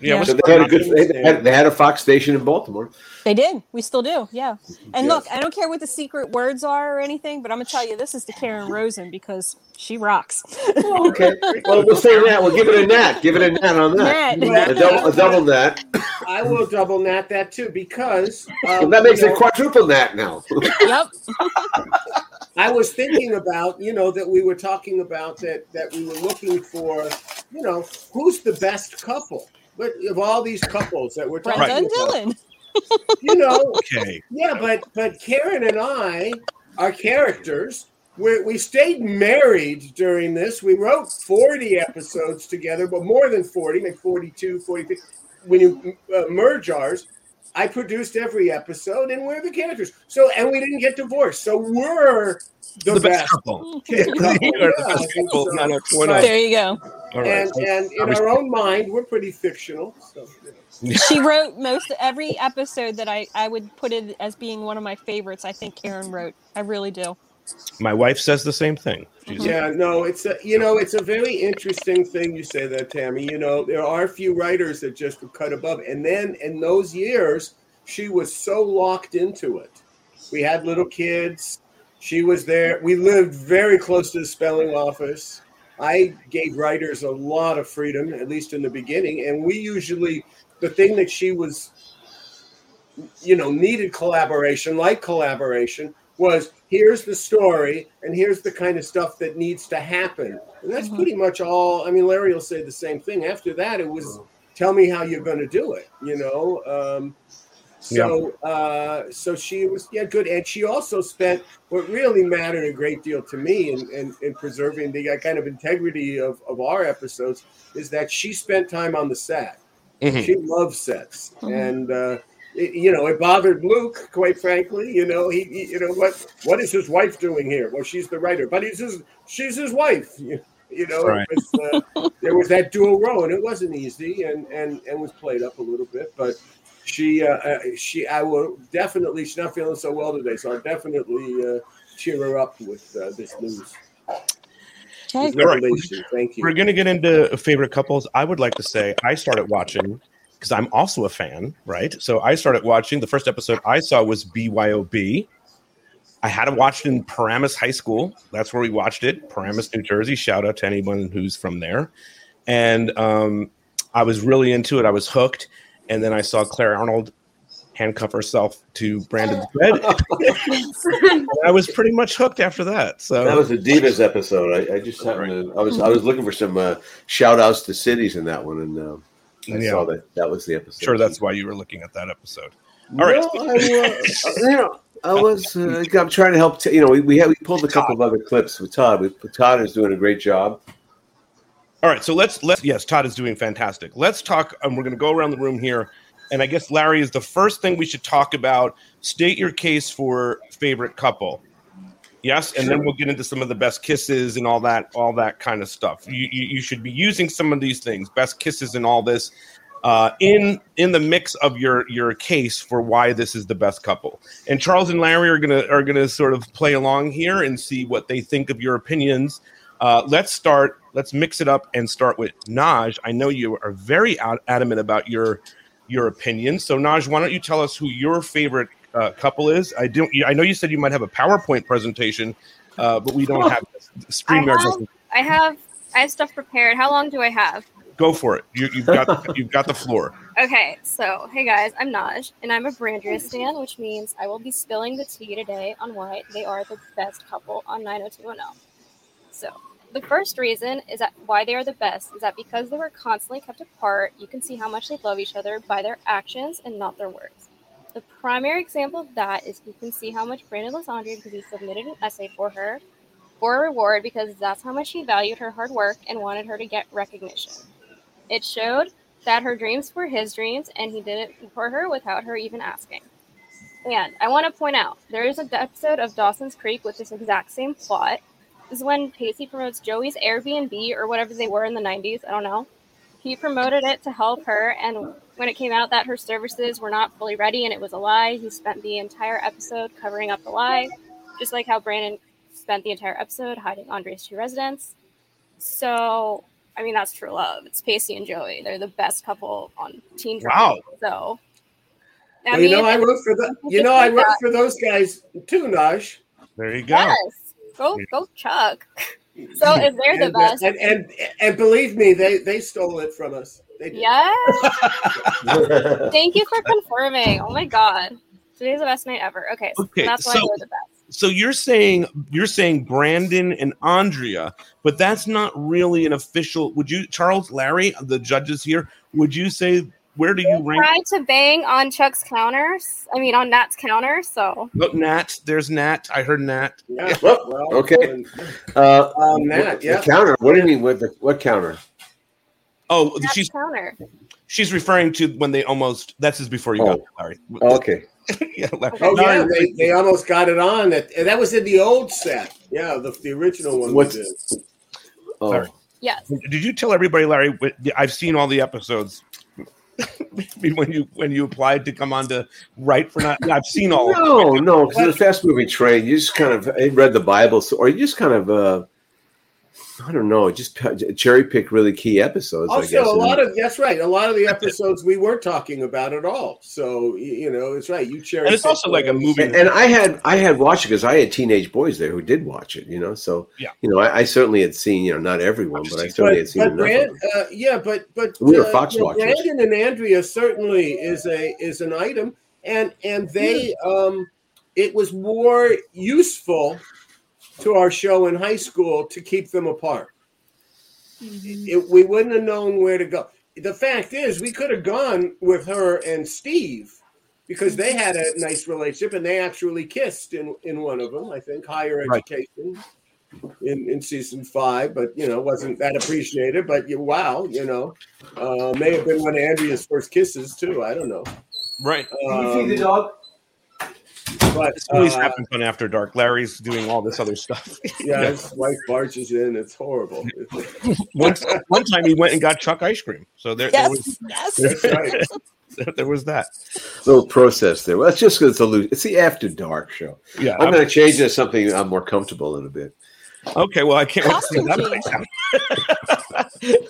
Yeah, Yeah. So they had a good. They had, they had a Fox station in Baltimore. they did. We still do. Yeah. And Yes. look, I don't care what the secret words are or anything, but I'm gonna tell you, this is to Karen Rosin because she rocks. Okay. Well, we'll say that. We'll give it a nat. Give it a nat on that. Nat. A double, a double nat. I will double nat that too because Well, um, that makes you it quadruple nat now. yep. I was thinking about, you know, that we were talking about that that we were looking for, you know, who's the best couple? But of all these couples that we're talking Brenda and about, Dylan. you know, Okay. yeah, but but Karen and I are characters. We we stayed married during this. We wrote 40 episodes together, but more than 40, like 42, 43. When you uh, merge ours, I produced every episode, and we're the characters. So, and we didn't get divorced. So we're the, The best best. couple. Yeah, the best couple. so. No, no, Right. There you go. All right. And and in our own mind, we're pretty fictional. So, you she wrote most every episode that I I would put it as being one of my favorites. I think Karen wrote. I really do. My wife says the same thing. She's mm-hmm. Yeah, no, it's a you know it's a very interesting thing you say that, Tammy. You know, there are a few writers that just cut above, and then in those years, she was so locked into it. We had little kids. She was there. We lived very close to the spelling office. I gave writers a lot of freedom, at least in the beginning, and we usually the thing that she was, you know, needed collaboration, like collaboration, was here's the story and here's the kind of stuff that needs to happen. And that's pretty much all. I mean, Larry will say the same thing. After that, it was tell me how you're going to do it, you know? Um, so, uh, so she was, yeah, good. And she also spent what really mattered a great deal to me in, in, in preserving the uh, kind of integrity of, of our episodes is that she spent time on the set. Mhm. She loves sets. Mhm. And, uh, it, you know, it bothered Luke, quite frankly. You know, he, he, you know, what, what is his wife doing here? Well, she's the writer, but he's his, she's his wife. You, you know, Right. was, uh, there was that dual role, and it wasn't easy, and and and was played up a little bit. But she, uh, uh, she, I will definitely. She's not feeling so well today, so I'll definitely uh, cheer her up with uh, this news. Okay. This. Thank you. We're going to get into favorite couples. I would like to say I started watching because I'm also a fan, right? So I started watching. The first episode I saw was BYOB. I had it watched in Paramus High School. That's where we watched it, Paramus, New Jersey. Shout out to anyone who's from there. And um, I was really into it. I was hooked. And then I saw Clare Arnold handcuff herself to Brandon's bed. I was pretty much hooked after that. So That was a Divas episode. I, I just happened to. I was I was looking for some uh, shout outs to cities in that one, and uh, I Yeah. saw that that was the episode. sure that's why you were looking at that episode. All right. Well, I, uh, you know, I was. Uh, I'm trying to help. T- you know, we we, had, we pulled a couple of other clips with Todd. We, Todd is doing a great job. All right, so let's let's yes, Todd is doing fantastic. Let's talk, and we're going to go around the room here, and I guess Larry is the first thing we should talk about. State your case for favorite couple. Yes, and then we'll get into some of the best kisses and all that, all that kind of stuff. You you, you should be using some of these things, best kisses and all this, uh, in in the mix of your your case for why this is the best couple. And Charles and Larry are gonna are gonna sort of play along here and see what they think of your opinions. Uh, let's start let's mix it up and start with Naj. I know you are very ad- adamant about your your opinion. So Naj, why don't you tell us who your favorite uh, couple is? I don't. I know you said you might have a PowerPoint presentation, uh, but we don't have I have, I have, I have stuff prepared. How long do I have? Go for it. You, you've got you've got the floor. Okay, so hey guys, I'm Naj, and I'm a Brandria stan, which means I will be spilling the tea today on why they are the best couple on 90210. So the first reason is that why they are the best is that because they were constantly kept apart, you can see how much they love each other by their actions and not their words. The primary example of that is you can see how much Brandon loves because he submitted an essay for her for a reward because that's how much he valued her hard work and wanted her to get recognition. It showed that her dreams were his dreams and he did it for her without her even asking. And I want to point out there is an episode of Dawson's Creek with this exact same plot. This is when Pacey promotes Joey's Airbnb or whatever they were in the 90s. I don't know. He promoted it to help her, and when it came out that her services were not fully ready and it was a lie, he spent the entire episode covering up the lie, just like how Brandon spent the entire episode hiding Andre's two residence. So, I mean, that's true love. It's Pacey and Joey. They're the best couple on Teen Drama. So, I Well, you know, I wrote for the. You know, I wrote for those guys too, Naj. There you go. Yes. Go, go, Chuck. So, if they're the and, uh, best, and, and and believe me, they they stole it from us. They yes. Thank you for confirming. Oh my god, today's the best night ever. Okay, so Okay, that's why so- they're the best. So you're saying you're saying Brandon and Andrea, but that's not really an official. Would you, Charles, Larry, the judges here? Would you say where do you rank? Try to bang on Chuck's counters. I mean, on Nat's counter. So Oh, Nat, there's Nat. I heard Nat. Well, okay. Uh, Um, Nat, what- the yeah. counter. What do you mean with the what counter? Oh, Nat's she's counter. she's referring to when they almost. That's just before you got Oh. Larry. Okay. yeah, Larry. Oh yeah, they, they almost got it on. That that was in the old set. Yeah, the, the original one. What's- was in. Oh, Larry. Yes. Did you tell everybody, Larry? I've seen all the episodes. when you when you applied to come on to write for not, I've seen all. No, no, because the fast moving train, you just kind of read the Bible, or you just kind of, uh, I don't know, just p- cherry pick really key episodes. I Also, guess. a lot of that's right. A lot of the episodes we weren't talking about at all. So you know, it's right. You cherry. And it's also like a movie. and, and I had I had watched it because I had teenage boys there who did watch it, you know. So Yeah. you know, I, I certainly had seen, you know, not everyone, but I certainly had seen but enough. Brand, uh, yeah, but but We were uh, Fox you know, watchers. Brandon and Andrea certainly is a is an item, and and they um, it was more useful to our show in high school to keep them apart. It, we wouldn't have known where to go. The fact is, we could have gone with her and Steve because they had a nice relationship and they actually kissed in in one of them. I think higher Right. education in in season five, but you know wasn't that appreciated. But you, wow, you know, uh, may have been one of Andrea's first kisses too. I don't know. Right. Um, dog? But It's always uh, happens on After Dark. Larry's doing all this other stuff. yeah, his wife barges in. It's horrible. one, one time he went and got Chuck ice cream. So there, there was That's right. there, there was that. little process there. Well, it's just 'cause it's a lo- it's the after dark show. Yeah, I'm going to change it to something I'm more comfortable in a bit. Okay, well, I can't wait to see how that plays out.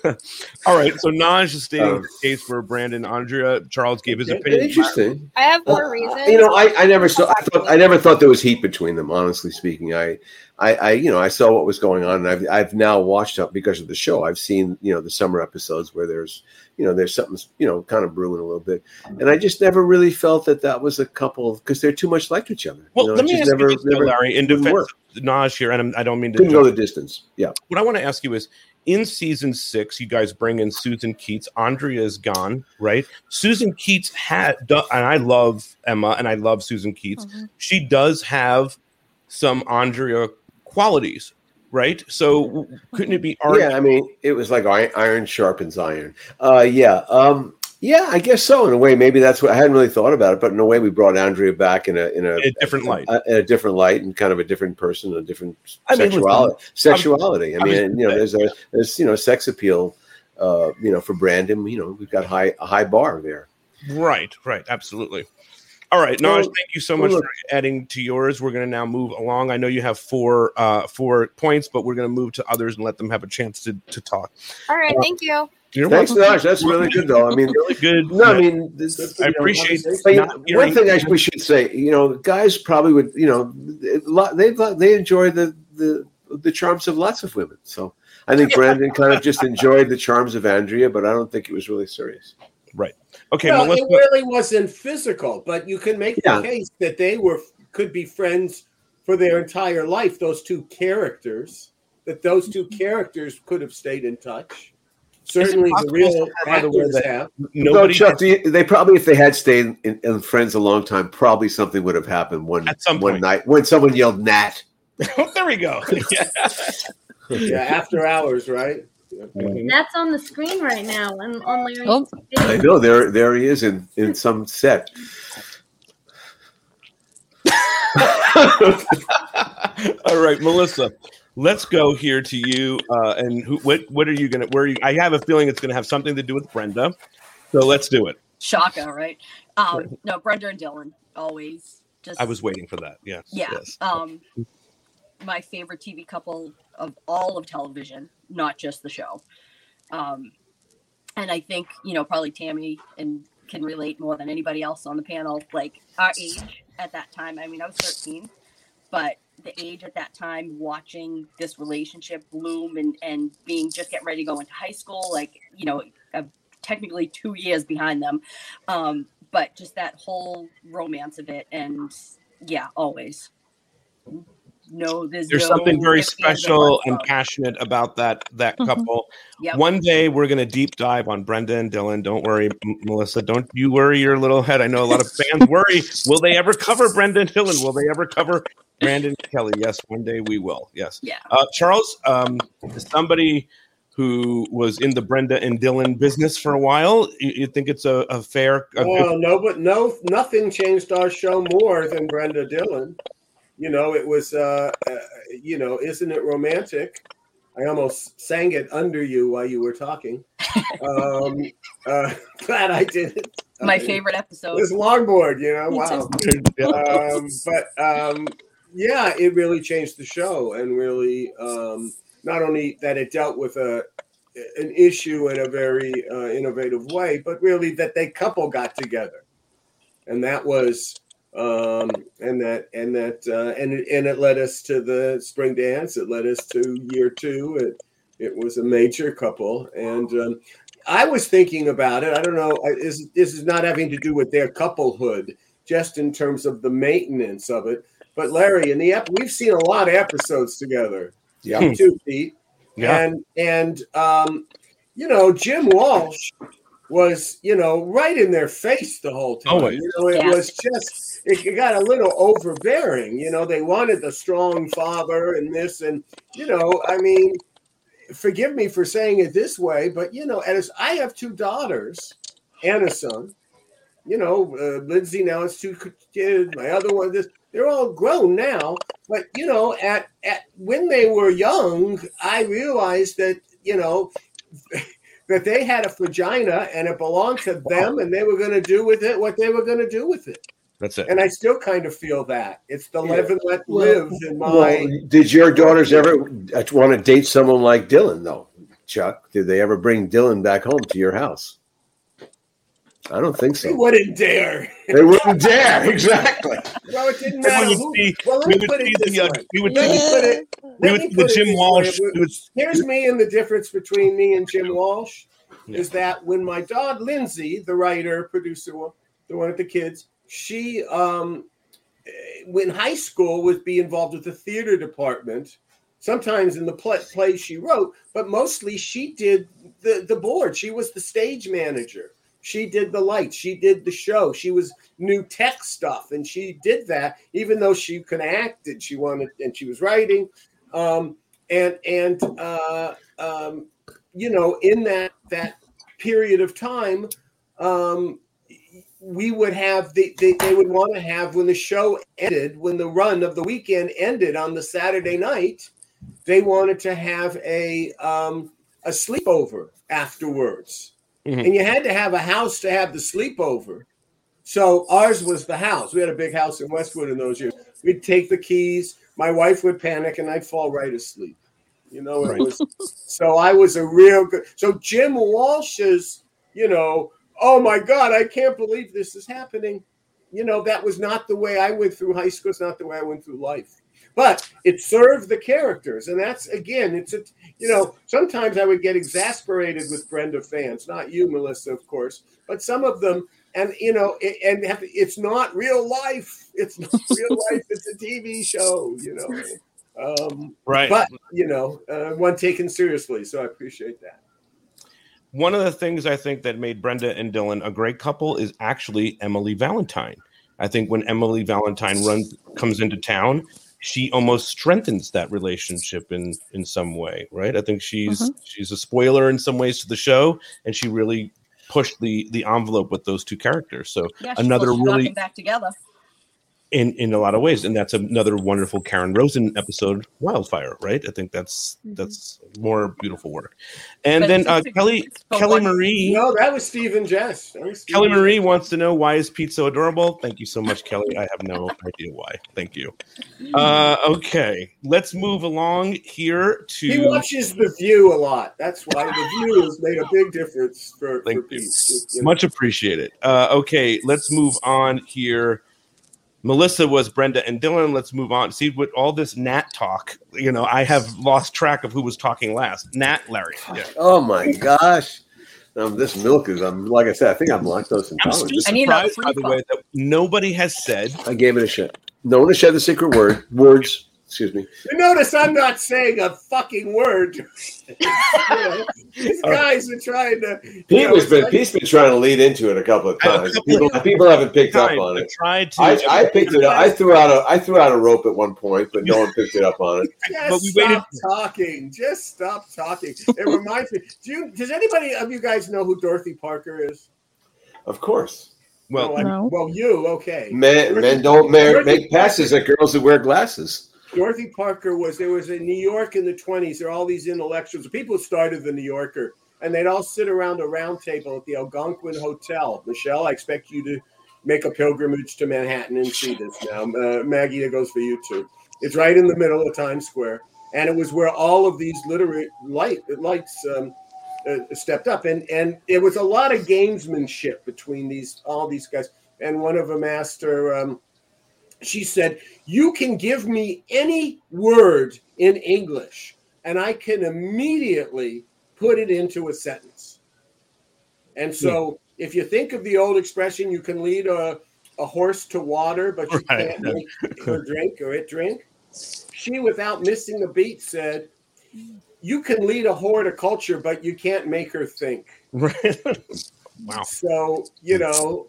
All right, so Naj is stating Um, the case for Brandon Andrea. Charles gave his opinion. interesting. I have more Uh, reasons. You know, I, I never saw. I, thought, I never thought there was heat between them. Honestly speaking, I, I, I, you know, I saw what was going on, and I've, I've now watched up because of the show. I've seen, you know, the summer episodes where there's, you know, there's something, you know, kind of brewing a little bit, and I just never really felt that that was a couple because they're too much like each other. Well, you know, let it me just ask you this, though, Larry. In didn't defense Naj here, and I'm, I don't mean to Couldn't go the distance. Yeah. What I want to ask you is in season six, you guys bring in Susan Keats. Andrea is gone, right? Susan Keats had, and I love Emma and I love Susan Keats. She does have some Andrea qualities, right? So couldn't it be argued? Yeah, I mean, it was like iron, iron sharpens iron. Uh, yeah, um, yeah, I guess so. In a way, maybe that's what I hadn't really thought about it, but in a way, we brought Andrea back in a in a, a different light. a, in a different light, and kind of a different person, a different I mean, listen, sexuality. I was- sexuality. I I was- mean, you know, there's a there's you know sex appeal. Uh, you know, for Brandon, you know, we've got high a high bar there. Right, right, absolutely. All right, Naj, Well, thank you so much look- for adding to yours. We're going to now move along. I know you have four uh, four points, but we're going to move to others and let them have a chance to, to talk. All right, Uh, thank you. You're Thanks, welcome. Naj. That's really good, though. I mean, really good. No, I mean, this, I know, appreciate but, know, one thing I, we should say. You know, guys probably would. You know, they they enjoy the the the charms of lots of women. So I think Brandon kind of just enjoyed the charms of Andrea, but I don't think it was really serious. Right. Okay, well, Melissa. it really wasn't physical, but you can make Yeah. the case that they were could be friends for their entire life. Those two characters, that those two characters could have stayed in touch. Certainly, the real by the way, that have. no, Chuck, do you- they probably, if they had stayed in, in friends a long time, probably something would have happened one some one point. night when someone yelled "Nat." there we go. yeah, after hours, right? That's on the screen right now on, on Larry's Oh. I know there there he is in in some set. All right, Melissa. Let's go here to you. Uh, and who, what what are you gonna? Where are you? I have a feeling it's gonna have something to do with Brenda. So let's do it. Shaka, right? Um, no, Brenda and Dylan always just. I was waiting for that. Yes. Yeah. Yes. Um, my favorite TV couple of all of television, not just the show. Um, and I think you know probably Tammy and can relate more than anybody else on the panel. Like our age at that time. I mean, I was 13, but the age at that time, watching this relationship bloom and and being just getting ready to go into high school, like you know, uh, technically two years behind them. Um, but just that whole romance of it, and yeah, always. No, there's, There's no something very ifs, ands, or special and passionate about that that Mhm. couple. Yep. One day we're going to deep dive on Brenda and Dylan. Don't worry, M- Melissa. Don't you worry your little head. I know a lot of fans worry. Will they ever cover Brenda and Dylan? Will they ever cover Brandon Kelly? Yes, one day we will. Yes. Yeah. Uh, Charles, um, somebody who was in the Brenda and Dylan business for a while, you, you think it's a, a fair? A good- Well, no, but no, nothing changed our show more than Brenda Dylan. You know, it was, uh, uh, you know, isn't it romantic? I almost sang it under you while you were talking. Um, uh, glad I did it. My Uh, favorite episode. This longboard, you know, wow. um, but um, yeah, it really changed the show, and really, um, not only that it dealt with a an issue in a very uh, innovative way, but really that they couple got together, and that was um, and that and that uh, and and it led us to the spring dance. It led us to year two. It it was a major couple, and um, I was thinking about it. I don't know. Is this is not having to do with their couplehood, just in terms of the maintenance of it. But Larry, in the ep- we've seen a lot of episodes together. Yeah. You too, Pete. Yeah. And and um, you know, Jim Walsh was, you know, right in their face the whole time. Always. You know, it Yeah. was just it, it got a little overbearing. You know, they wanted the strong father and this, and you know, I mean, forgive me for saying it this way, but you know, as I have two daughters and a son. You know, uh, Lindsay now has two kids. My other one, this they're all grown now. But you know, at at when they were young, I realized that you know that they had a vagina and it belonged to them, and they were going to do with it what they were going to do with it. That's it. And I still kind of feel that it's the live and let Well- live in my. Well, did your daughters ever uh, want to date someone like Dylan, though, Chuck? Did they ever bring Dylan back home to your house? I don't think so. they wouldn't dare. They wouldn't dare. Exactly. Well, it didn't We matter would see- well, let we would put it see this the, uh, way. we would let see put it. we would me see the Jim Walsh- way. Here's me and the difference between me and Jim Walsh is that when my daughter Lindsay, the writer, producer, the one with the kids, she um eh, when high school would be involved with the theater department sometimes in the play, plays she wrote but mostly she did the the board she was the stage manager she did the lights. She did the show. She was new tech stuff and she did that even though she could act and she wanted and she was writing. Um and and uh um you know in that that period of time um we would have the, they, they would want to have when the show ended when the run of the weekend ended on the saturday night they wanted to have a um a sleepover afterwards Mhm. and you had to have a house to have the sleepover So ours was the house. We had a big house in Westwood in those years. We'd take the keys. My wife would panic, and I'd fall right asleep. You know, Right. was. So I was a real good. So Jim Walsh's, you know, oh my God, I can't believe this is happening. You know, that was not the way I went through high school. It's not the way I went through life. But it served the characters, and that's again, it's a. You know, sometimes I would get exasperated with Brenda fans, not you, Melissa, of course, but some of them, and you know, it, and have to, it's not real life. It's not real life. It's a TV show. You know. Um, Right. But you know, uh, one taken seriously, so I appreciate that. One of the things I think that made Brenda and Dylan a great couple is actually Emily Valentine. I think when Emily Valentine runs comes into town, she almost strengthens that relationship in in some way, right? I think she's Mhm. she's a spoiler in some ways to the show, and she really pushed the the envelope with those two characters. So Yeah, another really back together. In in a lot of ways and that's another wonderful karen rosin episode wildfire right i think that's that's more beautiful work and But then uh, kelly kelly marie No, that was Stephen Jess. That was kelly marie wants to know why is pete so adorable thank you so much kelly i have no idea why thank you uh okay let's move along here to He watches The View a lot. That's why The View has made a big difference for, for Pete. You. Much appreciated. Uh, okay, let's move on here. Melissa was Brenda and Dylan. Let's move on. See what all this Nat talk. You know, I have lost track of who was talking last. Nat, Larry. Yeah. Oh my gosh. Um, this milk is, um, like I said, I think I'm lactose I'm intolerant. surprised, by the way, that nobody has said. I gave it a shit. No one has said the secret word. Words. Excuse me. You notice I'm not saying a fucking word. You know, These guys are trying to. you Pete know, has been like- Pete's been trying to lead into it a couple of times. People, people haven't picked up on it. tried to. I, I picked it up. I threw out a I threw out a rope at one point, but no one picked it up on it. Just But we waited- stop talking. Just stop talking. It reminds me. Do you? Does anybody of you guys know who Dorothy Parker is? Of course. Well, oh, No, I- well, you okay? Men, men don't ma- Dorothy make passes at girls who wear glasses. Dorothy Parker was there was in New York in the 20s. There are all these intellectuals, people who started the New Yorker, and they'd all sit around a round table at the Algonquin Hotel. Michelle, I expect you to make a pilgrimage to Manhattan and see this now. Uh, Maggie, that goes for you too. It's right in the middle of Times Square, and it was where all of these literate light lights um, uh, stepped up, and and it was a lot of gamesmanship between these all these guys. And one of them asked her. Um, she said, You can give me any word in English, and I can immediately put it into a sentence. And so, hmm. if you think of the old expression, you can lead a, a horse to water, but you Right. can't make her drink or it drink. She, without missing a beat, said, You can lead a whore to culture, but you can't make her think. Right. wow. So, you know,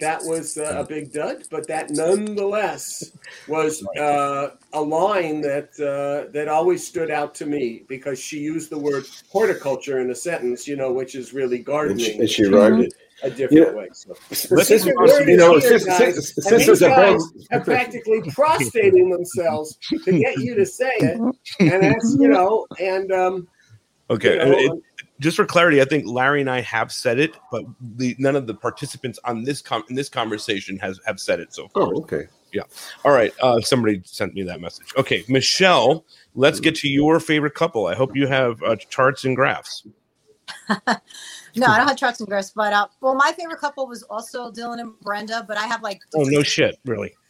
that was uh, a big dud, but that nonetheless was uh, a line that uh, that always stood out to me because she used the word horticulture in a sentence, you know, which is really gardening. and she She rhymed it. a different Yeah. way. So. Since- The since- secret word you know, is here, since- guys, since- and these guys are practically prostrating themselves to get you to say it, and that's you know, and um, Okay. You know, it- just for clarity, I think Larry and I have said it, but the, none of the participants on this com- in this conversation has have said it so far. Oh, okay. Yeah. All right. Uh, somebody sent me that message. Okay, Michelle, let's get to your favorite couple. I hope you have uh, charts and graphs. No, I don't have charts and graphs, but uh, well, my favorite couple was also Dylan and Brenda, but I have like. Oh no shit, really?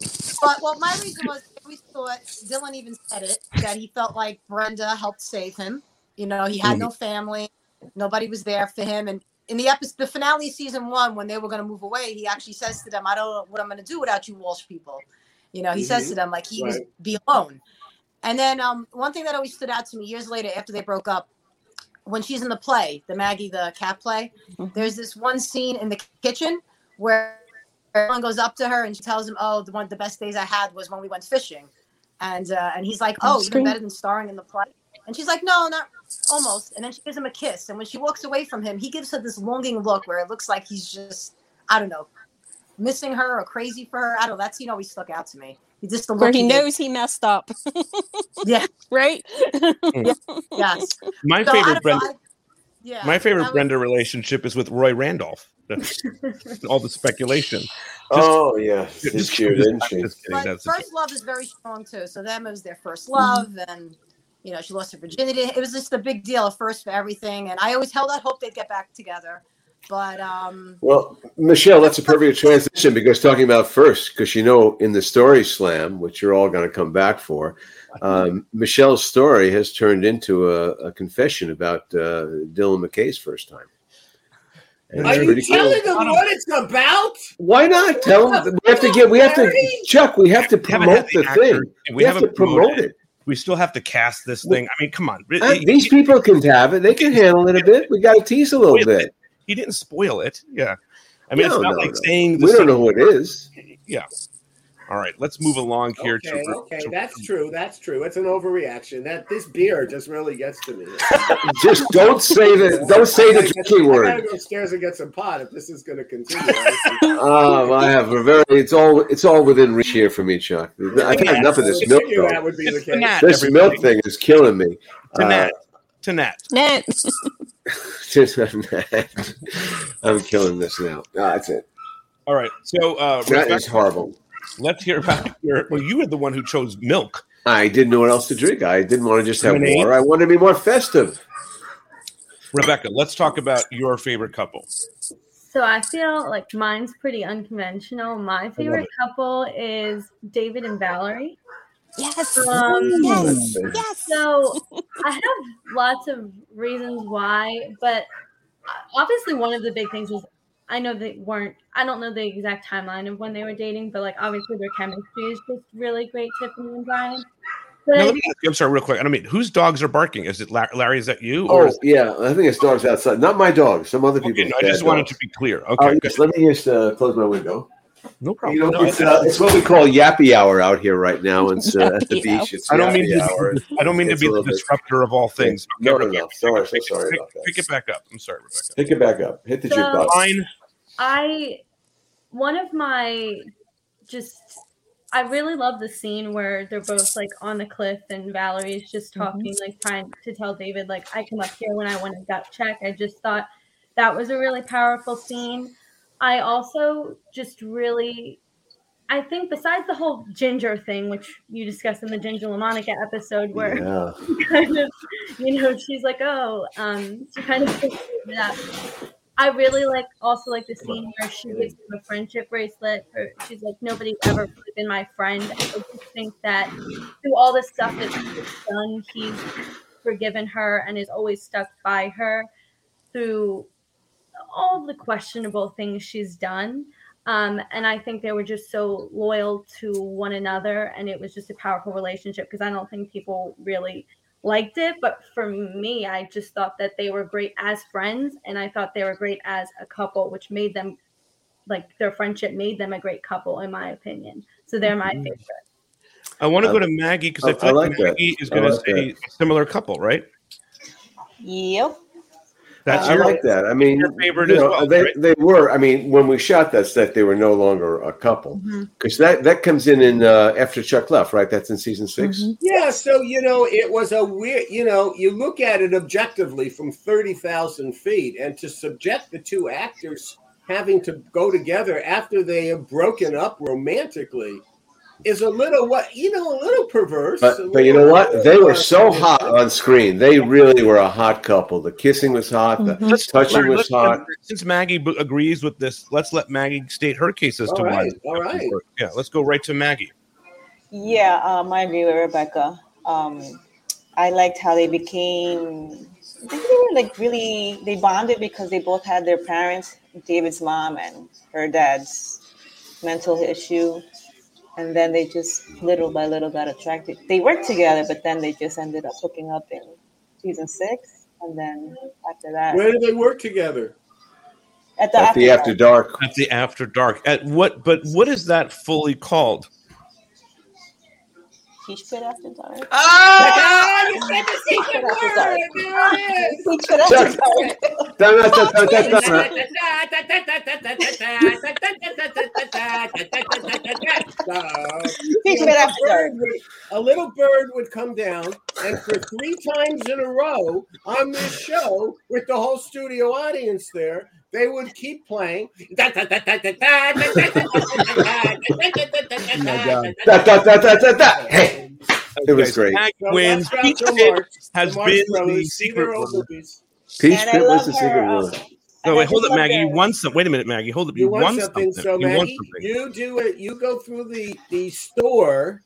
So, but well, my reason was we thought Dylan even said it that he felt like Brenda helped save him. You know, he had no family, nobody was there for him, and in the episode, the finale of season one, when they were going to move away, he actually says to them, "I don't know what I'm going to do without you Walsh people." You know, he says to Mhm. them like he was be alone. And then um, one thing that always stood out to me years later after they broke up, when she's in the play, the Maggie the cat play, there's this one scene in the kitchen where everyone goes up to her and she tells him, "Oh, the one the best days I had was when we went fishing," and uh, and he's like, "Oh, even better than starring in the play." And she's like, "No, not almost." And then she gives him a kiss, and when she walks away from him, he gives her this longing look where it looks like he's just, I don't know, missing her or crazy for her. I don't. know. That scene always stuck out to me. He just the Where look he gave- knows he messed up. Yeah. right? Hmm. Yes. My So, favorite Brenda. I- Yeah. My favorite was- Brenda relationship is with Roy Randolph. All the speculation. Just- oh yeah, just just kidding, didn't just- she? just kidding, But first love is very strong too. So them it was their first mm-hmm. love, and you know she lost her virginity. It was just a big deal at first for everything, and I always held out hope they'd get back together. But um, Well, Michelle, that's a perfect transition because talking about first, because you know, in the story slam, which you're all going to come back for, um, Michelle's story has turned into a, a confession about uh, Dylan McKay's first time. And Are you pretty cool. telling them what it's about? Why not tell them? We have to get. We have to, Chuck. We have to We haven't had promote the actor- thing. We, We have to promote promoted it. We still have to cast this thing. I mean, come on. Uh, These people can have it. They can handle it a bit. We got to tease a little bit. He didn't spoil it. Yeah. I mean, No, it's not no, like no. saying We don't know who it is. Yeah. All right, let's move along here. Okay, to, okay, to- that's true. That's true. It's an overreaction. That this beer just really gets to me. Just don't say the don't say the drinking I word. gotta go upstairs and get some pot if this is going to continue. Um, I have a very. It's all. It's all within reach here for me, Chuck. I've had enough of this milk. figure though. that would be the It's case. Nat, This everybody. milk thing is killing me. to Uh, Nat. To Nat. Net. I'm killing this now. Ah, that's it. All right. So uh, That Rebecca, is horrible. Let's hear about your. Well, you were the one who chose milk. I didn't know what else to drink. I didn't want to just have Lemonade? water. I wanted to be more festive. Rebecca, let's talk about your favorite couple. So I feel like mine's pretty unconventional. My favorite couple is David and Valerie. Yes. Um, yes. yes. So I have lots of reasons why, but obviously one of the big things was I know they weren't. I don't know the exact timeline of when they were dating, but like obviously their chemistry is just really great, Tiffani and Brian. But Now, let me ask you, I'm sorry, real quick. I don't mean whose dogs are barking. Is it La- Larry? Is that you? Or Oh is yeah, I think it's dogs outside. Not my dog. Some other Okay, people's no, I bad just wanted to be clear. Okay, yes, let me just uh, close my window. no problem. You know, No, it's, uh, it's what we call yappy hour out here right now. It's uh, at the beach. It's I don't mean to. hour. I don't mean to be a the little bit- disruptor of all things. No, no, Rebecca, no. Sorry, so pick, sorry pick, about that. pick it back up. I'm sorry, Rebecca. Pick it back up. Hit the So- jukebox. Fine. I one of my just I really love the scene where they're both like on the cliff and Valerie's just talking, like trying to tell David, like, I come up here when I want a gut check. I just thought that was a really powerful scene. I also just really I think besides the whole ginger thing, which you discussed in the Ginger LaMonica episode, where Yeah. kind of, you know, she's like, oh, um, she kind of pushes it up. I really like also like the scene where she gives him a friendship bracelet. Or she's like, nobody's ever really been my friend. I just think that through all the stuff that he's done, he's forgiven her and is always stuck by her through all the questionable things she's done. Um, and I think they were just so loyal to one another, and it was just a powerful relationship because I don't think people really liked it. But for me, I just thought that they were great as friends, and I thought they were great as a couple, which made them like their friendship made them a great couple, in my opinion. So they're my mm-hmm. favorite. I want to go to Maggie because I, I- feel I like, like. Maggie is I going to like say a similar couple, right? Yep. That's I your like that. I mean, your favorite you as know, well, they, right? they were. I mean, when we shot that set, they were no longer a couple Mm-hmm. because that that comes in in uh, after Chuck left, right? That's in season 6 Mm-hmm. Yeah, so you know, it was a weird. You know, you look at it objectively from thirty thousand feet, and to subject the two actors having to go together after they have broken up romantically is a little what you know, a little perverse. a But but you know what? They were so hot on screen. They really were a hot couple. The kissing was hot. The Let's- touching Larry, was let's- hot. Since Maggie b- agrees with this, let's let Maggie state her case as to All why. all right. Yeah, let's go right to Maggie. Yeah, um, I agree with Rebecca. Um, I liked how they became. I think they were like really. They bonded because they both had their parents, David's mom and her dad's mental issue, and then they just little by little got attracted. They worked together, but then they just ended up hooking up in season six, and then after that, Where do they work together? at the At after, the after dark. At the after dark. At what? But what is that fully called? Peach Pit after dark. Ah, you said the secret After word. dark. There it is. Peach Pit after dark. Peach Pit after dark. a little bird would come down, and for three times in a row on this show, with the whole studio audience there, they would keep playing. Hey, it was great. Mag So wins. that's Peach Groucho Pit Marx, has the Marx been the Brothers, see their secret old word. movies. Peach And I Pit was love the her, secret um, word. No, And Oh, wait, I hold just up, love Maggie. You their- won some. Wait a minute, Maggie. Hold up. You, You want something, something. so you won Maggie, something. you do it. You go through the the store,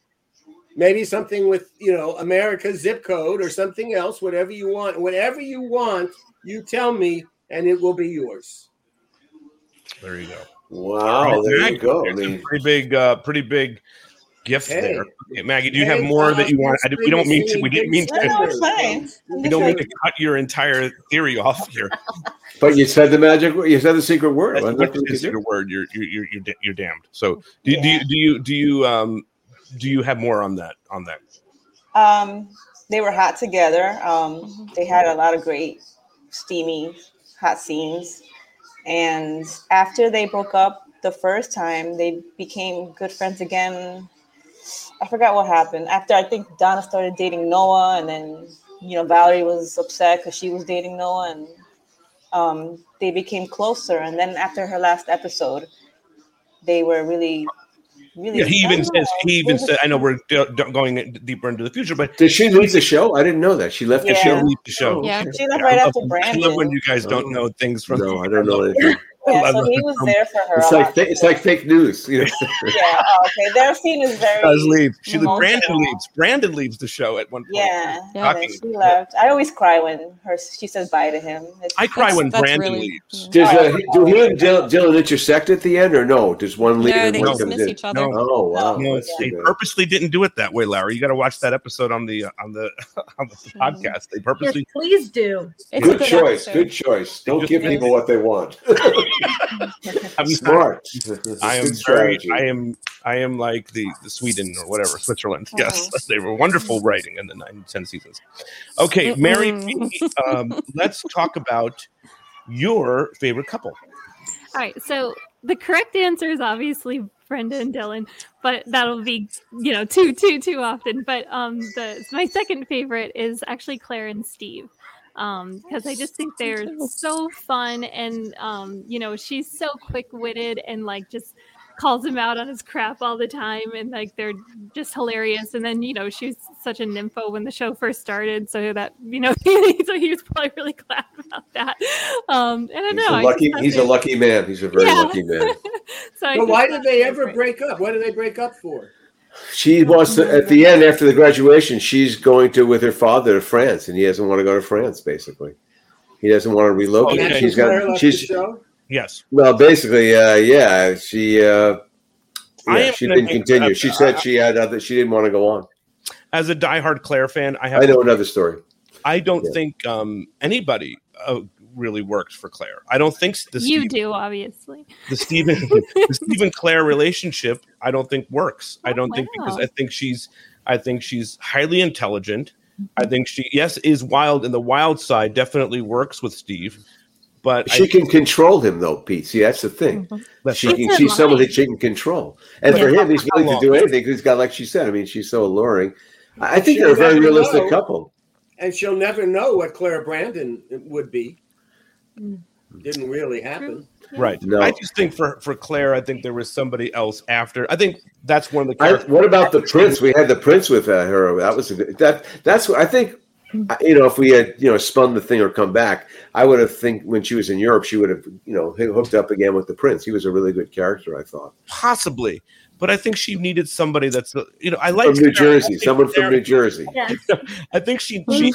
maybe something with you know America's zip code or something else, whatever you want. Whatever you want, you tell me, and it will be yours. There you go. Wow, there Maggie, you go. I a mean, pretty big, uh, pretty big gift Hey. there. Okay, Maggie, do you Hey, have more that you uh, want? I, we don't mean to. We didn't mean No, no, to. it's fine. I'm We don't mean to cut your entire theory off here. but you said the magic. word. You said the secret word. That's Wasn't that the secret? your word. You're you're you're you're, you're damned. So do, do you do you do you um do you have more on that on that? Um, they were hot together. Um, they had a lot of great, steamy, hot scenes. And after they broke up the first time, they became good friends again. I forgot what happened. After I think Donna started dating Noah, and then you know Valerie was upset because she was dating Noah, and um, they became closer. And then after her last episode, they were really, really. Yeah, he even don't says he even said. I know we're d- d- going deeper into the future, but Did she leave the show? I didn't know that. She left the Yeah. she'll show. leave the show. Yeah. She left right I after love- I love when you guys oh. don't know things from. No, I don't know anything. Yeah, so he was there for her. It's like fa- it's like fake news. You know? yeah. Oh, okay. Their scene is very. does leave. She emotional. Brandon leaves. Brandon leaves the show at one point. Yeah, Yeah. she left. I always cry when her she says bye to him. It's, I cry when Brandon really- leaves. Does uh, do he and Dylan, Dylan intersect at the end, or no? Does one leave? No, and they one just miss in? each other. No. Oh wow, No, that's They purposely didn't do it that way, Larry. You got to watch that episode on the uh, on the on the podcast. They Yes, purposely. please do. It's a Good choice. Good choice. Don't give people what they want. I'm Smart. I am very. I am. I am like the, the Sweden or whatever Switzerland. Yes, Uh-huh. they were wonderful writing in the nine ten seasons. Okay, Mary, um, let's talk about your favorite couple. All right, so the correct answer is obviously Brenda and Dylan, but that'll be you know too too too often. But um, the my second favorite is actually Clare and Steve. Um, because I just think they're so fun and um, you know, she's so quick witted and like just calls him out on his crap all the time and like they're just hilarious and then you know she was such a nympho when the show first started so that you know so he was probably really glad about that um and i don't He's know a I lucky. He's a lucky man. He's a very Yeah. lucky man. so I So just why did they ever great. break up? What did they break up for? She wants to at the end after the graduation. She's going to with her father to France, and he doesn't want to go to France. Basically, he doesn't want to relocate. Okay. She's Clare got. left She's. Yes, well, basically, uh, yeah. She. Uh, yeah, she didn't continue. uh, She said she had other. She didn't want to go on. as a diehard Clare fan, I have. I know another story. I don't Yeah. think um, anybody uh, really works for Clare. I don't think the you Steve, do obviously the Stephen the Stephen Clare relationship. I don't think works. I Oh, don't think because. I think she's I think she's highly intelligent. I mm-hmm. think she yes is wild, and the wild side definitely works with Steve. But She I, can control him, though, Pete. See, that's the thing. Mm-hmm. that's She can, she's someone that she can control. And But for him, he's how willing to do anything. He's got, like she said, I mean, she's so alluring. I I think She'll they're a very realistic know. couple. And she'll never know what Clare Brandon uh, would be. Didn't really happen. Right. No. I just think for for Clare, I think there was somebody else after. I think that's one of the I, what about the prince? We had the prince with uh, her. That was a good, that. That's what I think. You know, if we had you know spun the thing or come back, I would have think when she was in Europe, she would have you know hooked up again with the prince. He was a really good character, I thought. possibly, but I think she needed somebody that's uh, you know I like From New Clare. Jersey, think someone from New Jersey. Yeah. I think she, she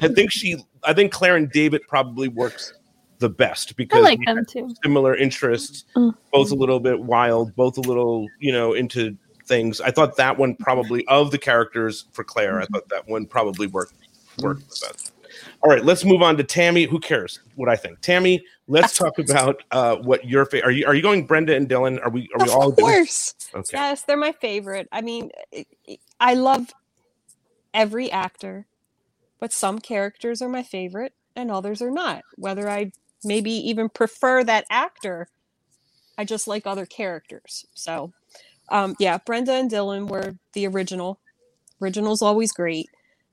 I think she I think Clare and David probably works the best i because like them too similar interests, Mm. both a little bit wild, both a little you know into things. I thought that one probably of the characters for Clare, I thought that one probably worked worked the best. All right, let's move on to Tammy. Who cares what I think? Tammy, let's talk about uh, what your favorite. are you are you going Brenda and Dylan? Are we are we all Of course. Okay. Yes, they're my favorite. I mean, I love every actor, but some characters are my favorite and others are not. Whether I maybe even prefer that actor, I just like other characters. So, um, yeah, Brenda and Dylan were the original Original's always great.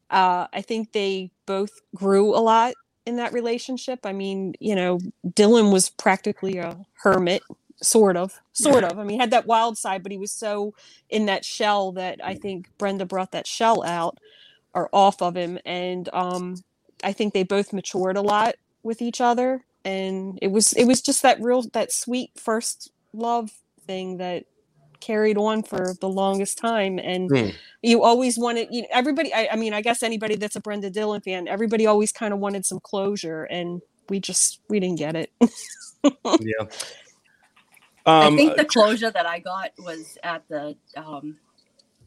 Uh, I think they both grew a lot in that relationship. I mean, you know, Dylan was practically a hermit, sort of, sort of. I mean, he had that wild side, but he was so in that shell that I think Brenda brought that shell out or off of him. And um, I think they both matured a lot with each other. And it was it was just that real that sweet first love thing that carried on for the longest time and Hmm. you always wanted you know, everybody I, I mean i guess anybody that's a brenda dylan fan everybody always kind of wanted some closure and we just we didn't get it yeah I Um, think the closure that I got was at the um,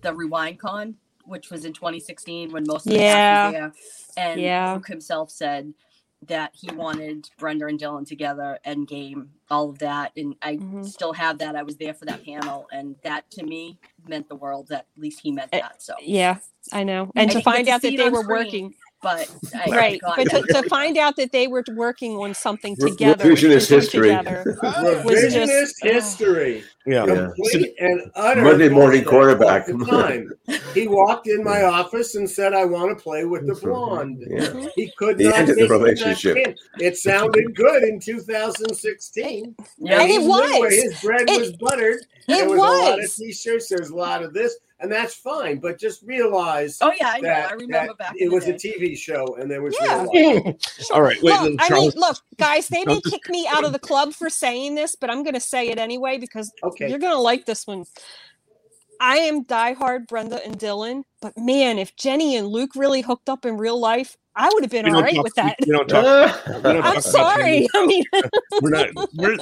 the Rewind Con, which was in 2016 when most of the Yeah. was there, and Yeah. Luke himself said that he wanted Brenda and Dylan together, Endgame, all of that, and I Mm-hmm. still have that. I was there for that panel, and that to me meant the world. That at least he meant that. So Eh, yeah i know I and to find out that they were screen, working but I right got but to, to find out that they were working on something together revisionist history. together oh, was Revisionist just oh. history. Yeah. Complete and utter Monday morning quarterback. time. He walked in my office and said, "I want to play with the mm-hmm. blonde." Yeah. Mm-hmm. He could He not ended the make it back relationship. It sounded good in 2016. Yeah. And it knew where was. His bread It- was buttered. it there was, a lot of t-shirts. There's a lot of this, and that's fine. But just realize. Oh yeah, I know. that, I remember that back. it in the was a. TV show, and there was Yeah. all right wait look, I mean, look, guys, they may Don't- kick me out of the club for saying this, but I'm going to say it anyway because Okay. you're going to like this one. I am diehard Brenda and Dylan, but man, if Jennie and Luke really hooked up in real life, I would have been we all talk- with that. we don't talk, we don't talk I'm about sorry. I mean, we're not we're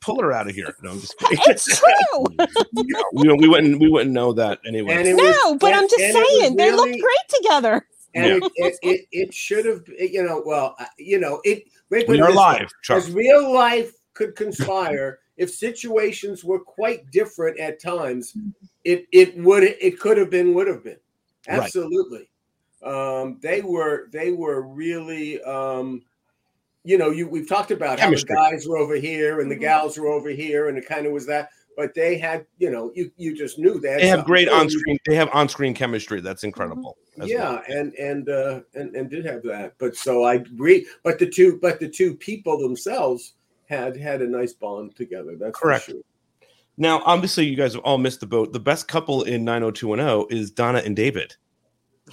pull her out of here no i'm just kidding it's true. we, we wouldn't we wouldn't know that anyway And it no, was- but and- I'm just and it saying they looked really- great together. and Yeah. it, it, it, it should have you know well uh, you know it let We are live, Chuck. as real life could conspire if situations were quite different at times it it would it could have been would have been Right. Absolutely um they were they were really um you know you we've talked about Chemistry. how the guys were over here and the gals were over here and it kind of was that but they had you know you you just knew that they have great on-screen they have on-screen chemistry that's incredible as yeah well. and and uh and, and did have that but so i agree but the two but the two people themselves had had a nice bond together that's for Correct. sure. now obviously you guys have all missed the boat the best couple in 90210 is donna and david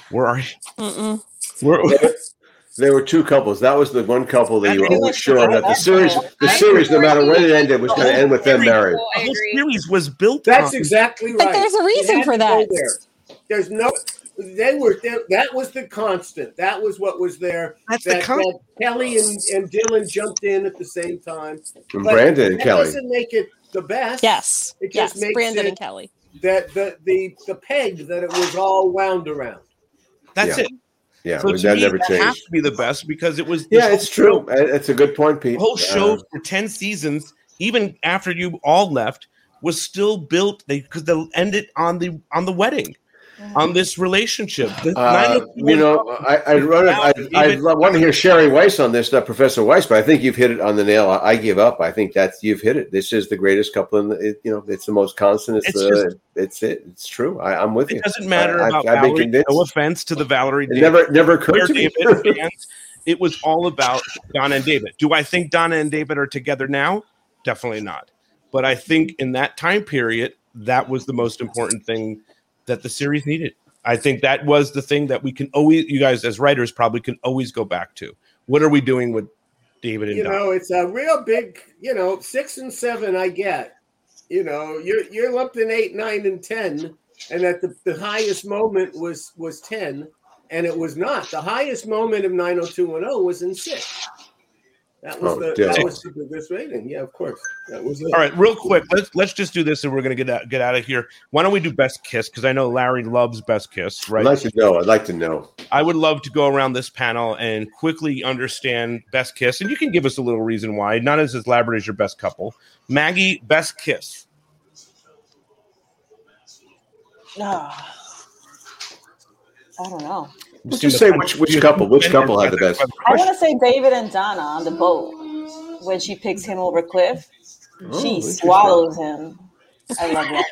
where are you Mm-mm. where, There were two couples. That was the one couple that you were always sure that the series, the I series, no matter when it ended, was going to end with them married. the whole series was built that's on- exactly But right there's a reason for that. there. there's no they were they, that was the constant that was what was there That's the that, con- that kelly and, and dylan jumped in at the same time And But Brandon and that Kelly. doesn't make it the best Yes. It yes. just makes Brandon it- and Kelly. that the the the peg that it was all wound around that's Yeah. it Yeah, so that me, never that has to be the best because it was Yeah, it's true. It's a good point, Pete. the whole show Uh, for 10 seasons even after you all left was still built they because they'll end it on the on the wedding on this relationship The Uh, you know, I, run it. I, I want to hear Sherry Weiss on this, not Professor Weiss, but I think you've hit it on the nail. I, I give up. I think that's you've hit it. This is the greatest couple in the. It, you know, it's the most constant. It's, It's the. just- it's it. It's true. I, I'm with you. It doesn't matter about I, Valerie. No offense to the Valerie. It never- never occurred to me. It was all about Donna and David. Do I think Donna and David are together now? Definitely not. But I think in that time period, that was the most important thing that the series needed. I think that was the thing that we can always, you guys as writers probably can always go back to. What are we doing with David and you Donna? know, it's a real big, you know, six and seven. I get, you know, you're you're lumped in eight, nine, and ten, and at the, the highest moment was was ten, and it was not. The highest moment of nine hundred two one zero was in six. That was Oh, the damn. that was the biggest rating. Yeah, of course. That was it. All right, real quick, let's let's just do this, and we're gonna get out, get out of here. Why don't we do best kiss? Because I know Larry loves best kiss, right? I'd like to know. I'd like to know. I would love to go around this panel and quickly understand best kiss, and you can give us a little reason why. Not as elaborate as your best couple. Maggie, best kiss. Ah. I don't know. Let's just say which which couple which couple had the best. I want to say David and Donna on the boat when she picks him over Cliff. Oh, she swallows him. I love that.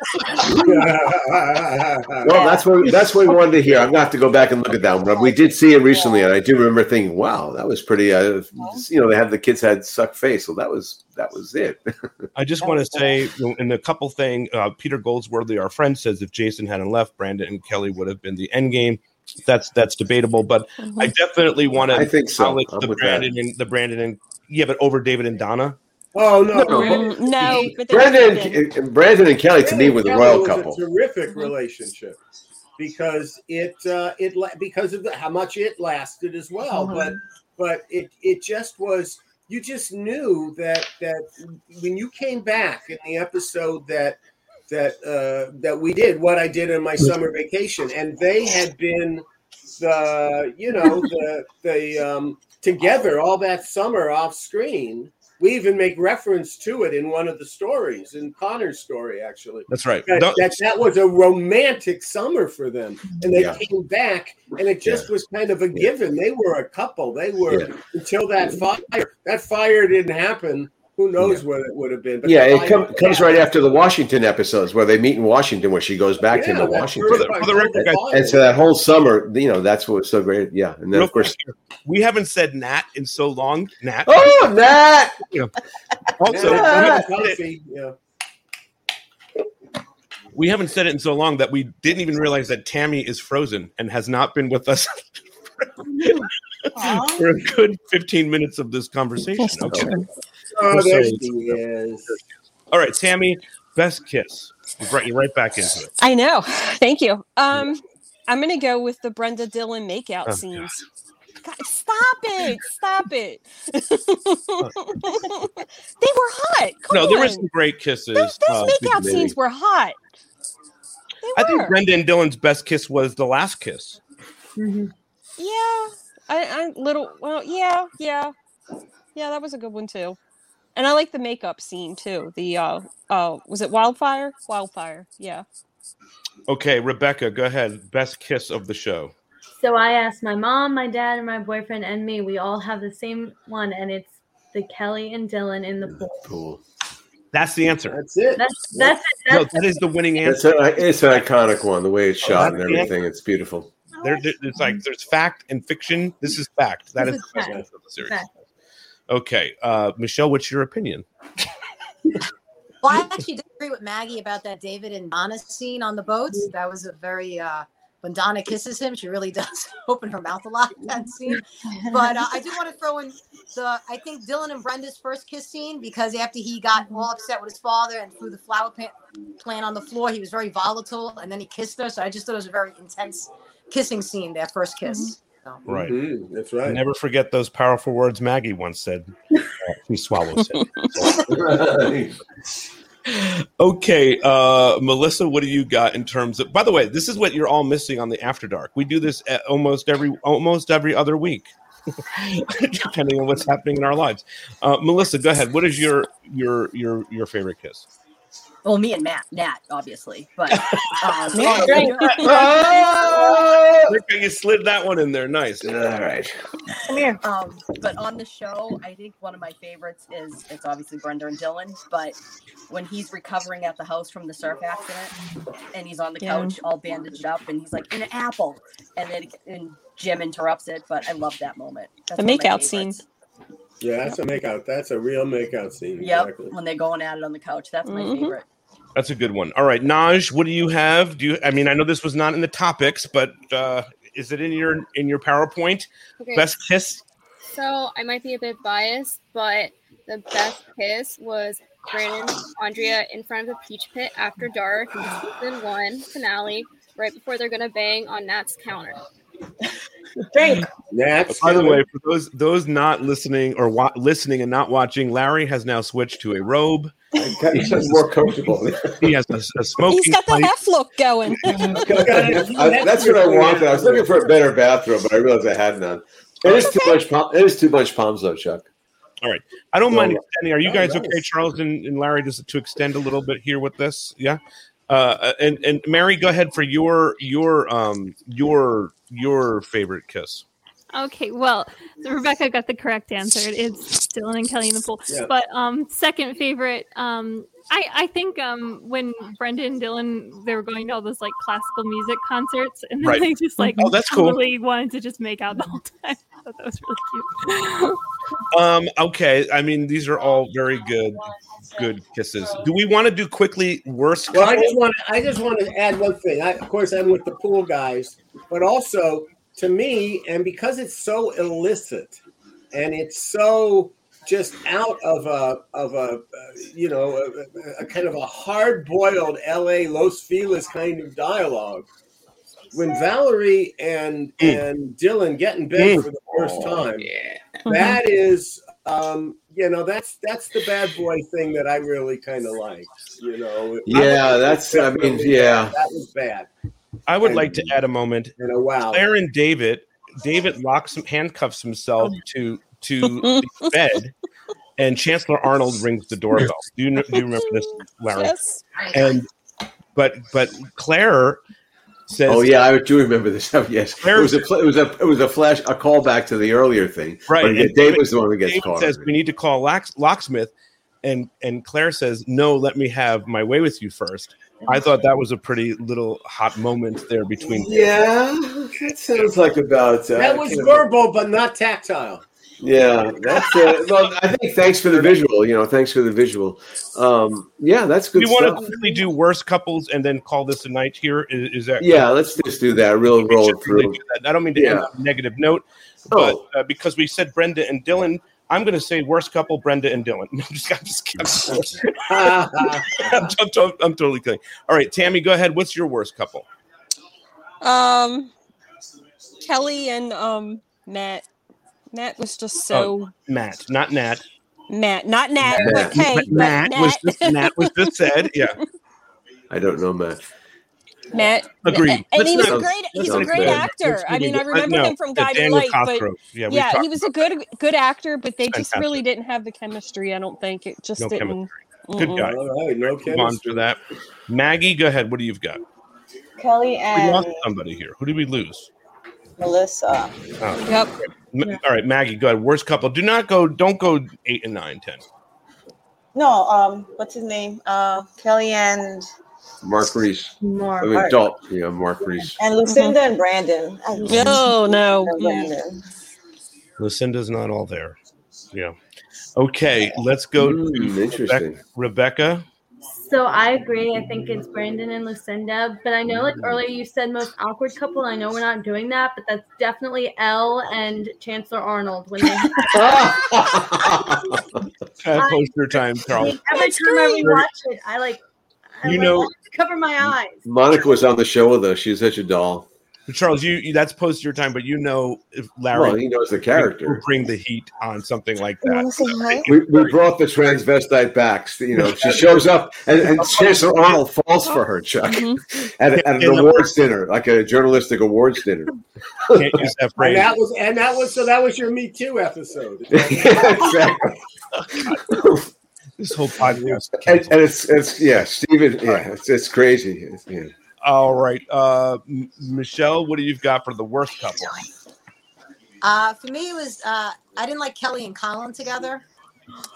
Well, that's what that's what we wanted to hear. I'm gonna have to go back and look at that one. But we did see it recently, and I do remember thinking, "Wow, that was pretty." Uh, you know, they had the kids had suck face, so that was that was it. I just want to say, in the couple thing, uh, Peter Goldsworthy, our friend, says if Jason hadn't left, Brandon and Kelly would have been the end game. That's that's debatable, but I definitely want to. I think so. acknowledge the with Brandon and the Brandon and yeah, but over David and Donna. Oh no, no, but Brandon, and, Brandon and Kelly to me were the royal was couple. A terrific relationship because it uh, it la- because of the, how much it lasted as well. Uh-huh. But but it it just was you just knew that that when you came back in the episode that that uh, that we did what I did in my summer vacation, and they had been the you know the the um, together all that summer off screen. We even make reference to it in one of the stories, in Connor's story, actually. That's right. That, Don't- that, that was a romantic summer for them. And they Yeah. came back, and it just was kind of a given. They were a couple. They were Yeah. until that fire. That fire didn't happen. Who knows what it would have been? Yeah, it com- fire- comes right after the Washington episodes where they meet in Washington, where she goes back to him Yeah, in that Washington. first one, For the record, guys- and so that whole summer, you know, that's what was so great. Yeah, and then Real of course, quick, we haven't said Nat in so long. Nat. oh, Nat. Yeah. Also, Yeah, we, haven't said yeah. we haven't said it in so long that we didn't even realize that Tammy is frozen and has not been with us for a good 15 minutes of this conversation. Okay. Oh, there sorry. she is. All right, Sammy, best kiss. We brought you right back into it. I know. Thank you. Um, I'm gonna go with the Brenda Dylan makeout Oh, scenes. God, stop it! Stop it! they were hot. Come No, there were some great kisses. Those, those uh, makeout scenes were hot. I think Brenda and Dylan's best kiss was the last kiss. Yeah, I, I little. Well, yeah, yeah, yeah. That was a good one too. And I like the makeup scene too. The uh, uh, was it Wildfire? Wildfire. Yeah. Okay, Rebecca, go ahead. Best kiss of the show. So I asked my mom, my dad, and my boyfriend and me. We all have the same one, and it's the Kelly and Dylan in the pool. Cool. That's the answer. That's it. That's that's it. No, That's the winning It's, answer. a, it's an iconic one. The way it's Oh, shot and everything, it's beautiful. There, there- it's like there's fact and fiction. This is fact. That This is is the best fact. answer of the series. fact. Okay, uh, Michelle, what's your opinion? Well, I actually disagree with Maggie about that David and Donna scene on the boats. That was a very uh when Donna kisses him, she really does open her mouth a lot in that scene. But uh, I do want to throw in the I think Dylan and Brenda's first kiss scene because after he got all upset with his father and threw the flower pa- plant on the floor, he was very volatile, and then he kissed her. So I just thought it was a very intense kissing scene. that first kiss. So. Right. Mhm, that's right. Never forget those powerful words Maggie once said. Uh, he swallows it. Okay, uh, Melissa, what do you got in terms of? By the way, this is what you're all missing on the After Dark. We do this at almost every almost every other week, depending on what's happening in our lives. Uh, Melissa, go ahead. What is your your your your favorite kiss? Well, me and Matt, Nat, obviously, but um, Yeah, on- great. Look how you slid that one in there. Nice. All right. Come here. Um, but on the show, I think one of my favorites is it's obviously Brenda and Dylan. But when he's recovering at the house from the surf accident, and he's on the Yeah. couch all bandaged up, and he's like, in "An apple," and then and Jim interrupts it. But I love that moment. That's The one makeout scene. Yeah, that's a makeout. That's a real makeout scene. Yep, Exactly. when they're going at it on the couch, that's my Mhm. favorite. That's a good one. All right, Naj, what do you have? Do you? I mean, I know this was not in the topics, but uh, is it in your in your PowerPoint? Okay. Best kiss. So I might be a bit biased, but the best kiss was Brandon Andrea in front of the Peach Pit after dark season one finale, right before they're gonna bang on Nat's counter. Drink. That's By the way, for those those not listening or wa- listening and not watching, Larry has now switched to a robe. He's more comfortable. He has a, a smoking. He's got the pipe. F look going. I- that's what I wanted. I was looking for a better bathrobe, but I realized I had none. It is too much. Palm, it is too much palms, though, Chuck. All right. I don't mind extending. Are you guys nice. okay, Charles and, and Larry, just to extend a little bit here with this? Yeah. Uh, and and Mary, go ahead for your your um your your favorite kiss. Okay, well, so Rebecca got the correct answer. It's Dylan and Kelly in the pool. Yeah. But um, second favorite, um, I, I think um when Brenda and Dylan they were going to all those like classical music concerts and then Right. they just like Oh, that's cool. totally wanted to just make out the whole time. I thought that was really cute. Um, okay. I mean, these are all very good, good kisses. Do we want to do quickly worst? Well, I just want to, I just want to add one thing. I, of course, I'm with the pool guys, but also to me, and because it's so illicit, and it's so just out of a of a uh, you know a, a kind of a hard boiled L.A. Los Feliz kind of dialogue. When Valerie and and Dylan get in bed Mm. for the first Oh, time, that is um you know that's that's the bad boy thing that i really kind of like you know Yeah, that's- I mean, yeah. that was bad I would like to add a moment. You know, wow. Clare and David. David locks handcuffs himself to to the bed, and Chancellor Arnold rings the doorbell. Do you, do you remember this, Larry? Yes. And but but Clare says, Oh yeah, I do remember this. stuff. yes, it was a it was a it was a flash a callback to the earlier thing. Right. But, yeah, Dave was the one that gets David caught. says we need to call lock- locksmith, and and Clare says no. Let me have my way with you first. I thought that was a pretty little hot moment there between. Yeah, that sounds like about uh, that was verbal but not tactile Yeah, that's uh, well. I think thanks for the visual. You know, thanks for the visual. Um, yeah, that's good we want to stuff. quickly do worst couples and then call this a night here. Is, is that Yeah, let's just do that. Real roll it really through. do that. I don't mean to end on a negative note, but uh, because we said Brenda and Dylan, I'm going to say worst couple, Brenda and Dylan. I'm just, I'm just kidding. I'm, I'm, I'm, I'm totally kidding. All right, Tammy, go ahead. What's your worst couple? Um, Kelly and um Matt. Matt was just oh, so Oh, Matt, not Nat. Matt, not Nat, Matt. but hey, but Matt was just Matt was just said. Yeah, I don't know, Matt. Matt. Agreed. And he was not- a great. He's a great bad. actor. I mean, I leave it. remember no, him from that's Guiding Daniel Light, but Yeah, yeah, he was a good good actor, but they just Fantastic. really didn't have the chemistry. I don't think it just No didn't. chemistry. Good guy. All right, no Move on chemistry. to that. Maggie, go ahead. What do you've got? Kelly We lost and somebody here. Who did we lose? Melissa. Oh. Yep. M- All right, Maggie, go ahead. Worst couple. Do not go. Don't go eight and nine, ten. No, um, what's his name? Uh, Kelly and Mark Reese. More. I mean, Dalt. Yeah, Mark Reese. and Lucinda and Brandon. I- No, no. Brandon. Lucinda's not all there. Yeah. Okay, let's go to interesting. Rebecca. Rebecca. So I agree. I think it's Brandon and Lucinda. But I know, like earlier, you said most awkward couple. I know we're not doing that, but that's definitely Elle and Chancellor Arnold when they. Post your time, Carl. Every time I rewatch it, I like. I You like, know- cover my eyes. Monica was on the show with us. She's such a doll. Charles, you, you that's post your time, but you know if Larry Well, he knows the character. bring the heat on something like that. We, we brought the transvestite back. You know, she shows up, and, and Chancellor Arnold falls for her, Chuck, at, at an In awards dinner, like a journalistic awards dinner. Can't use that and phrase. that was and that was so that was your me too episode exactly. This whole podcast. And, and it's it's yeah, Stephen. Yeah, it's it's crazy. It's, yeah. All right, uh, M- Michelle, what do you've got for the worst couple? Uh, for me, it was uh, I didn't like Kelly and Colin together.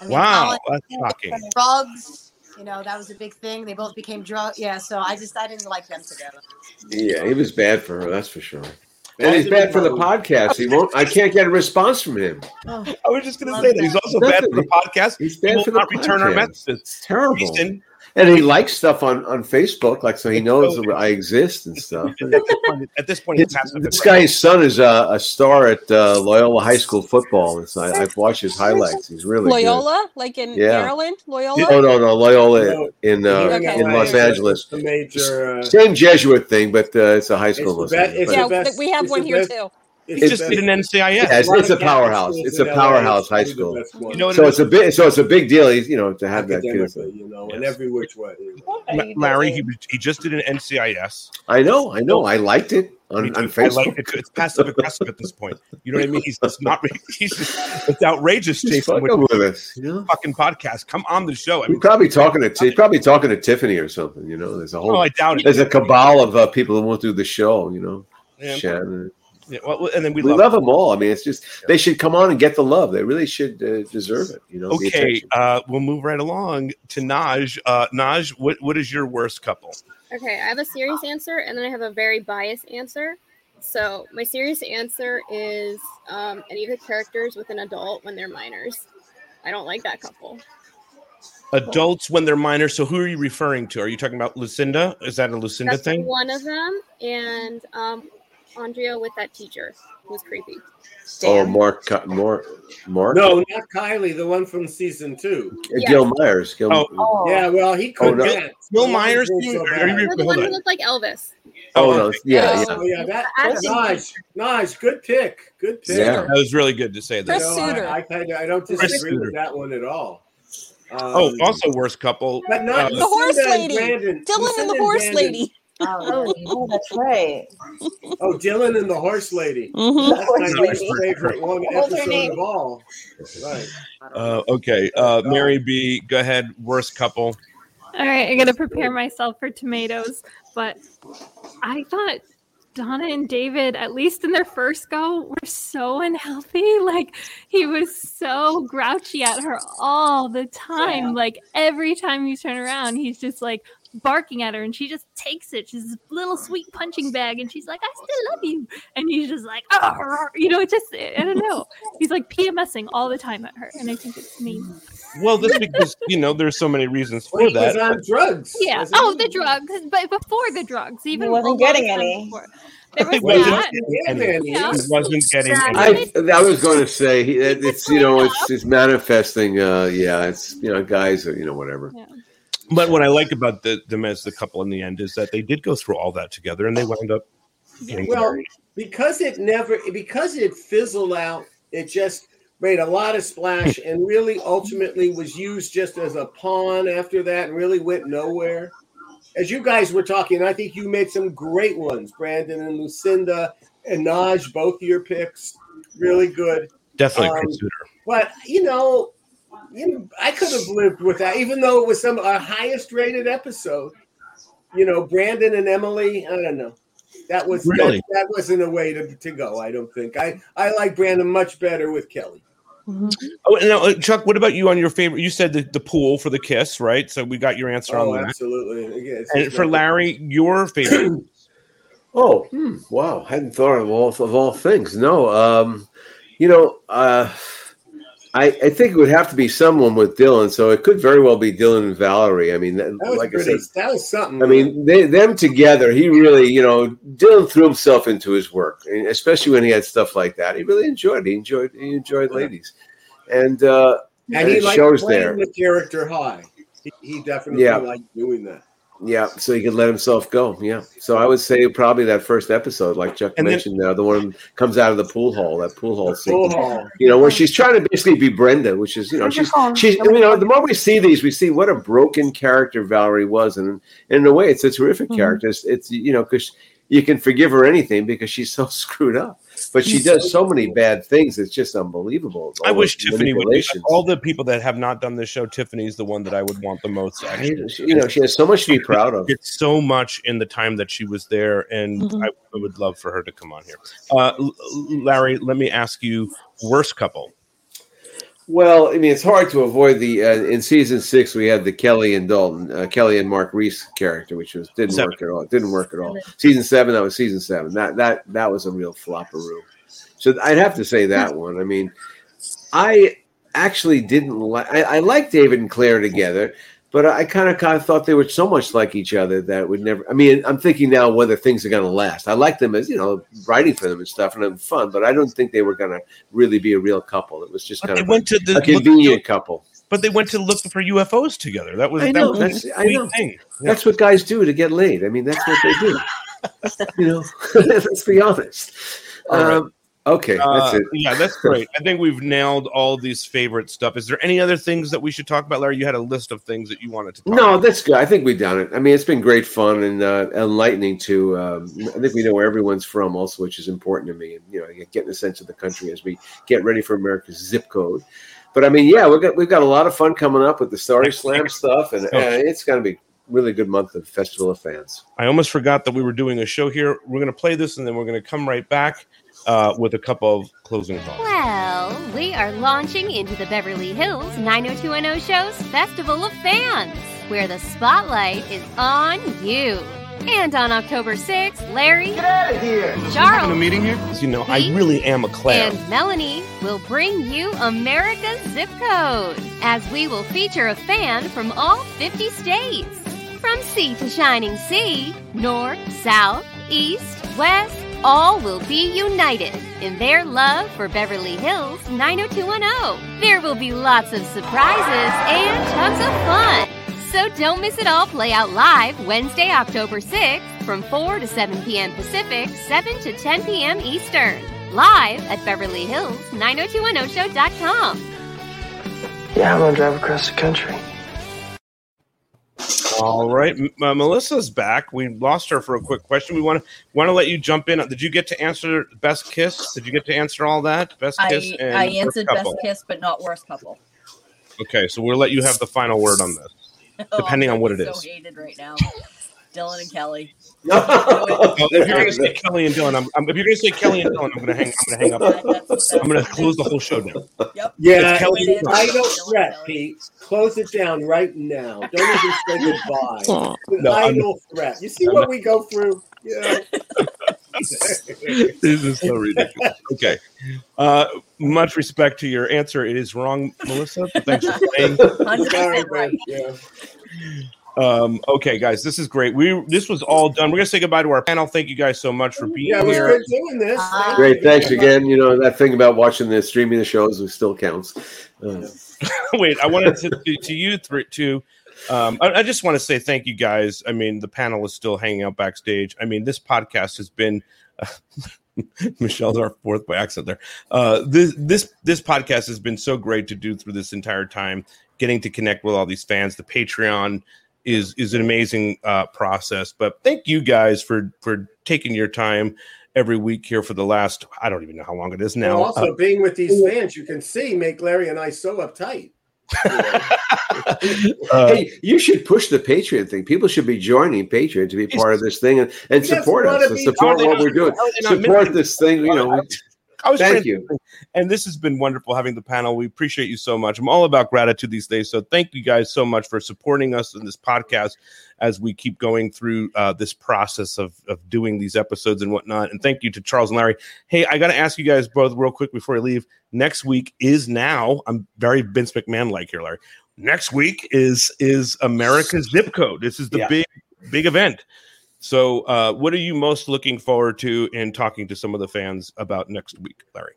I mean, Wow, Colin- that's shocking. drugs. You know, that was a big thing. They both became drug. Yeah, so I just I didn't like them together. Yeah, he was bad for her. That's for sure. And he's bad for the podcast. He won't. I can't get a response from him. I was just going to say that he's also bad for the podcast. He's He bad will for the not return our podcast. messages. It's terrible. Jason, And he likes stuff on, on Facebook, like so he knows that I exist and stuff. At this point, at this point, His- it's passive this guy's son is a, a star at uh, Loyola High School football. And so I, I've watched his highlights. He's really good. Loyola, like in Yeah. Maryland, Loyola. Oh no, no, Loyola in uh, Okay. in Los Angeles. the major uh, Same Jesuit thing, but uh, it's a high school. in Los the be- it's yeah, the best- we have one here best- too. He it's just the did an NCIS. Yeah, it's, it's a powerhouse. It's a powerhouse high school. You know So it's a big. So it's a big deal. You know, to have that kid. you know, in every which way. you know. Ma- Larry, he, he just did an NCIS. I know. I know. I liked it on, on. I Facebook. like it. It's passive aggressive at this point. You know what I mean? He's just not. He's just, it's outrageous, He's Jason. fucking With with us. You know? fucking podcast. Come on the show. I He's mean, probably talking to. He's probably talking to Tiffani or something. You know, there's a whole. No, I doubt it. There's a cabal of uh, people who won't do the show. You know, Yeah. Shannon. Yeah, well, and then we, We, love, love them all. I mean, it's just they should come on and get the love. They really should uh, deserve it. You know. Okay, uh, we'll move right along to Naj. Uh, Naj, what what is your worst couple? Okay, I have a serious answer and then I have a very biased answer. So my serious answer is um, any of the characters with an adult when they're minors. I don't like that couple. Adults when they're minors. So who are you referring to? Are you talking about Lucinda? Is that a Lucinda That's thing? one of them, and um, Andrea with that teacher who's creepy. Oh, Mark, Mark, Mark. No, not Kylie, the one from season two. Uh, Gil Myers. Gil, Oh. Yeah, well, he Oh, could no. dance. Bill He Myers, so are bad. you- No, the one who looked like Elvis. Oh, no, yeah, yeah. Oh yeah, that That's- nice, Naj, good pick, good pick. Yeah. That was really good to say that. You know, I, I, kinda- I don't disagree Suter. with that one at all. Um, Oh, also worst couple. but not uh, The horse lady. Brandon. Dylan Lucinda and the horse Brandon. lady. Oh, oh, that's right. Oh, Dylan and the horse lady. Mhm. That's my Horse least lady. favorite one What episode of all. Right. uh, okay, uh, Mary B. Go ahead. Worst couple. All right, I gotta prepare myself for tomatoes, but I thought Donna and David, at least in their first go, were so unhealthy. Like he was so grouchy at her all the time. Like every time you turn around, he's just like barking at her, and she just takes it. She's this little sweet punching bag, and she's like, "I still love you," and he's just like, "Oh," you know, it just I don't know. He's like PMSing all the time at her, and I think it's mean. Well, that's because you know there's so many reasons for Well, that. on drugs. Yeah. wasn't Oh, he? the drugs, but before the drugs, even wasn't getting time any. before. There was He wasn't that. getting any. Yeah. He wasn't getting any. I, I was going to say it's you know it's it's manifesting. Uh, yeah, it's you know guys you know whatever. But what I like about the them as the couple in the end is that they did go through all that together, and they wound up Well, married. because it never because it fizzled out, it just made a lot of splash and really ultimately was used just as a pawn after that and really went nowhere. As you guys were talking, I think you made some great ones, Brandon and Lucinda and Naj, both your picks, really good. Definitely Um, Chris But you know, you know, I could have lived with that, even though it was some our highest rated episode. You know, Brandon and Emily. I don't know. That was Really? that, that wasn't a way to, to go. I don't think. I I like Brandon much better with Kelly. Oh, now, uh, Chuck, what about you on your favorite? You said the, the pool for the kiss, right? So we got your answer Oh, on that. absolutely. Yeah, And for like- Larry, your favorite. Oh, hmm, wow! Hadn't thought of all of all things. No, um, you know, uh, I I think it would have to be someone with Dylan. So it could very well be Dylan and Valerie. I mean, that, that was like I pretty. said, that was something. I mean, they, them together, he really, you know, Dylan threw himself into his work, especially when he had stuff like that. He really enjoyed. It. He enjoyed. He enjoyed ladies, and uh, and he it liked shows there. the character high. He, he definitely Yeah. liked doing that. Yeah, so he could let himself go. Yeah, so I would say probably that first episode, like Chuck And then- mentioned, uh, the one comes out of the pool hall, that pool hall scene. Pool hall. You know, where she's trying to basically be Brenda, which is, you know, she's she's. You know, the more we see these, we see what a broken character Valerie was, and, and in a way, it's a terrific character. It's, it's you know, because you can forgive her anything because she's so screwed up, but she does so many bad things. It's just unbelievable. I All wish the Tiffani would. manipulations. All the people that have not done this show, Tiffani's the one that I would want the most. to Actually, You know, she has so much to be proud of. Did so much in the time that she was there, and Mhm. I, I would love for her to come on here. Uh, Larry, let me ask you: worst couple? Well, I mean, it's hard to avoid the. Uh, in season six, we had the Kelly and Dalton, uh, Kelly and Mark Reese character, which was didn't Seven. work at all. It didn't work at all. Season seven, that was season seven. That that that was a real flopperoo. So I'd have to say that one. I mean, I actually didn't like. I, I like David and Clare together, but I kind of kind of thought they were so much like each other that it would never. I mean, I'm thinking now whether things are going to last. I like them as you know, writing for them and stuff, and having fun, but I don't think they were going to really be a real couple. It was just But kind of went to the a convenient couple. But they went to look for UFOs together. That was I that know. was That's, a I know. thing. That's what guys do to get laid. I mean, that's what they do. you know, let's be honest. Um, okay, that's Uh, it. Yeah, that's great. I think we've nailed all these favorite stuff. Is there any other things that we should talk about, Larry? You had a list of things that you wanted to talk No, that's good. I think we've done it. I mean, it's been great fun and uh, enlightening too. Um, I think we know where everyone's from, also, which is important to me. And you know, getting a sense of the country as we get ready for America's zip code. But I mean, yeah, we've got we've got a lot of fun coming up with the Starry Slam stuff, and uh, it's going to be really good month of Festival of Fans. I almost forgot that we were doing a show here. We're going to play this and then we're going to come right back uh, with a couple of closing thoughts. Well, we are launching into the Beverly Hills 90210 Show's Festival of Fans, where the spotlight is on you. And on October 6th, Larry, Get out of here. Charles, a meeting here? You know, I really am a clown. and Melanie will bring you America's zip code as we will feature a fan from all 50 states. From sea to shining sea, north, south, east, west, all will be united in their love for Beverly Hills 90210. There will be lots of surprises and tons of fun. So don't miss it all play out live Wednesday, October 6th from 4 to 7 p.m. Pacific, 7 to 10 p.m. Eastern. Live at Beverly Hills 90210show.com. Yeah, I'm gonna drive across the country. All right, uh, Melissa's back. We lost her for a quick question. We want to want to let you jump in. Did you get to answer best kiss? Did you get to answer all that? Best kiss. I, and I answered best kiss, but not worst couple. Okay, so we'll let you have the final word on this, Oh, depending on what it so is. hated right now. Dylan and Kelly. Oh, if you're going to say Kelly and Dylan, I'm, I'm, if you're going to say Kelly and Dylan, I'm going to hang. I'm going to hang up. I'm going to close the whole show down. Yeah, It's Kelly and Dylan. I don't threat, Pete. Close it down right now. Don't even say goodbye. An No, I'm- idle threat. You see I'm what not- we go through? Yeah. this is so ridiculous. Okay. Uh, much respect to your answer. It is wrong, Melissa. Thanks for playing. Sorry, babe. Yeah. Um, okay, guys, this is great. We this was all done. We're gonna say goodbye to our panel. Thank you guys so much for being Yeah, it was here. good doing this. Thank Great, you. thanks again. You know that thing about watching the streaming the shows it still counts. Uh, Wait, I wanted to to, to you three too. Um, I, I just want to say thank you guys. I mean, the panel is still hanging out backstage. I mean, this podcast has been. Michelle's our fourth by accident there. Uh, this this this podcast has been so great to do through this entire time, getting to connect with all these fans. The Patreon is is an amazing uh, process. But thank you guys for for taking your time every week here for the last I don't even know how long it is now. Well, also, Uh, being with these fans, you can see make Larry and I so uptight. Uh, hey, you should push the Patreon thing. People should be joining Patreon to be part of this thing and, and Yes, support us and support what we're doing. How are they not Support this thing. You know, I was Thank to- you. And this has been wonderful having the panel. We appreciate you so much. I'm all about gratitude these days. So thank you guys so much for supporting us in this podcast as we keep going through uh, this process of, of doing these episodes and whatnot. And thank you to Charles and Larry. Hey, I got to ask you guys both real quick before I leave. Next week is now. I'm very Vince McMahon like here, Larry. Next week is is America's zip code. This is the Yeah. big big event. So, uh, what are you most looking forward to in talking to some of the fans about next week, Larry?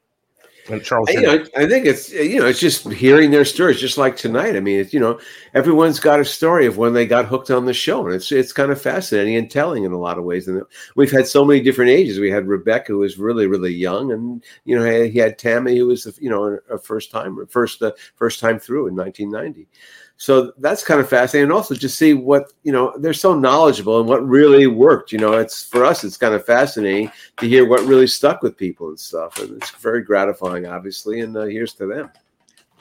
And Charles, you know, I think it's you know it's just hearing their stories, just like tonight. I mean, it's you know everyone's got a story of when they got hooked on the show, and it's it's kind of fascinating and telling in a lot of ways. And we've had so many different ages. We had Rebecca, who was really really young, and you know he had Tammy, who was you know a first time first uh, first time through in 1990. So that's kind of fascinating, and also just see what you know. They're so knowledgeable and what really worked. You know, it's for us, it's kind of fascinating to hear what really stuck with people and stuff, and it's very gratifying, obviously. And uh, here's to them.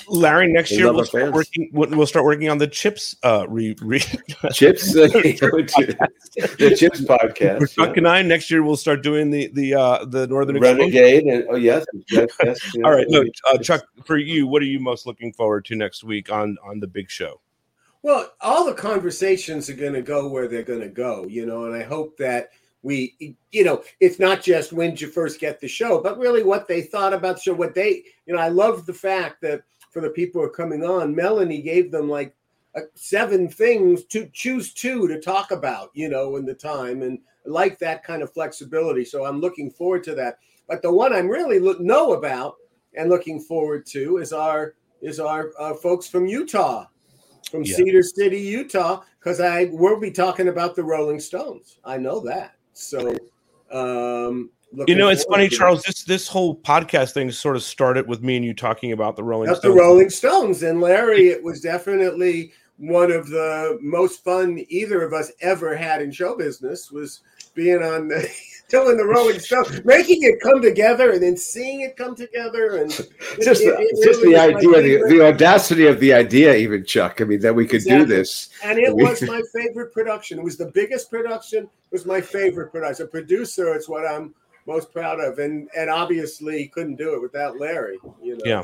Larry, next They year we'll start working. We'll we'll start working on the Chips. Uh, re, re Chips, uh, the Chips podcast. For Chuck and I, next year we'll start doing the the uh, the Northern Renegade, and oh yes, yes, yes, yes. All right, no, uh, Chuck. For you, what are you most looking forward to next week on on the big show? Well, all the conversations are going to go where they're going to go, you know, and I hope that we, you know, it's not just when did you first get the show, but really what they thought about the show, what they, you know, I love the fact that for the people who are coming on, Melanie gave them like uh, seven things to choose two to talk about, you know, in the time, and like that kind of flexibility. So I'm looking forward to that. But the one I'm really look, know about and looking forward to is our is our uh, folks from Utah from Yeah. Cedar City, Utah, because I will be talking about the Rolling Stones. I know that. So, um, You know, it's funny, Charles. This this whole podcast thing sort of started with me and you talking about the Rolling That's the Rolling Stones. And Larry, it was definitely one of the most fun either of us ever had in show business was being on the doing the Rolling Stones, making it come together and then seeing it come together and Just, it- it just really the idea, the, the audacity of the idea, even Chuck. I mean, that we could do this, And it We- was my favorite production. It was the biggest production. It was my favorite production. A producer, it's what I'm most proud of, and and obviously couldn't do it without Larry. You know, Yeah.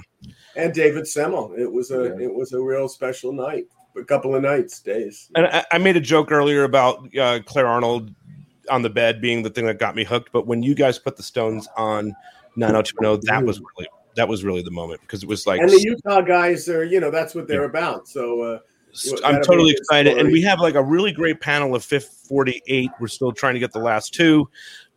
and David Semel. It was a it was a real special night, a couple of nights, days. And I, I made a joke earlier about uh, Clare Arnold on the bed being the thing that got me hooked. But when you guys put the Stones on 90210, that was really that was really the moment because it was like and the Utah guys are, you know, that's what they're about. So uh, I'm totally be a good excited, and we have like a really great panel of fifth 48. We're still trying to get the last two,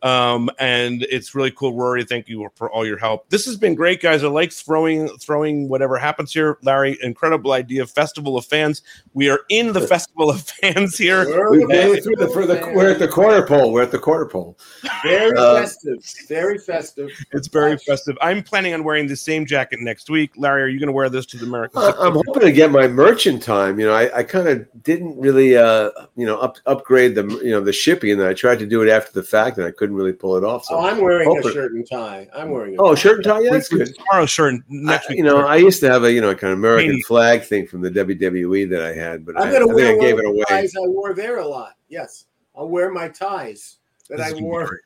um, and it's really cool. Rory, thank you for all your help. This has been great, guys. I like throwing throwing whatever happens here. Larry, incredible idea. Festival of fans. We are in the Festival of fans here. We've made it through the, for the, we're at the quarter pole. We're at the quarter pole. very Uh, festive, very festive. It's very festive. I'm planning on wearing the same jacket next week. Larry, are you going to wear this to the American? I- I'm hoping to get my merchant time. You know, I, I kind of didn't really, uh, you know, up, upgrade the, you know, the shipping, and I tried to do it after the fact, and I couldn't really pull it off. So Oh, I'm wearing a shirt and tie. I'm wearing. A Oh, tie. shirt and tie. Yeah, that's good. Tomorrow shirt. and Next I- week. you know, I used to have a, you know, kind of American Painting. flag thing from the WWE that I had, but I, I'm going I to wear think I gave it away. ties I wore there a lot. Yes, I'll wear my ties that I wore.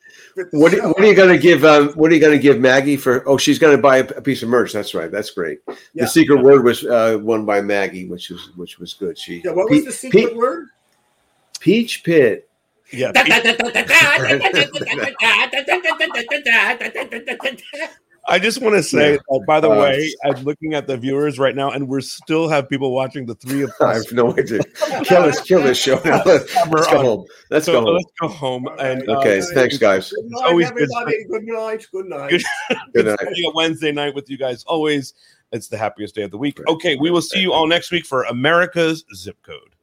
What, show. what are you going to give? Um, what are you going to give Maggie for? Oh, she's going to buy a, a piece of merch. That's right. That's great. Yeah. The secret word was uh, won by Maggie, which was which was good. She. Yeah, what was Pe- the secret Pe- word? Peach Pit. Yeah. I just want to say, Yeah. uh, by the Uh, way, I'm looking at the viewers right now, and we're still have people watching the three of I us. have no idea. Kill this. Kill this show. Now. Let's, let's go on. home. Let's So go home. Let's go home. And uh, Okay. Thanks, guys. Good night, always good. everybody. Good night. Good night. Good, Good good night. spending a Wednesday night with you guys. Always, it's the happiest day of the week. Okay, we will see you all next week for America's Zip Code.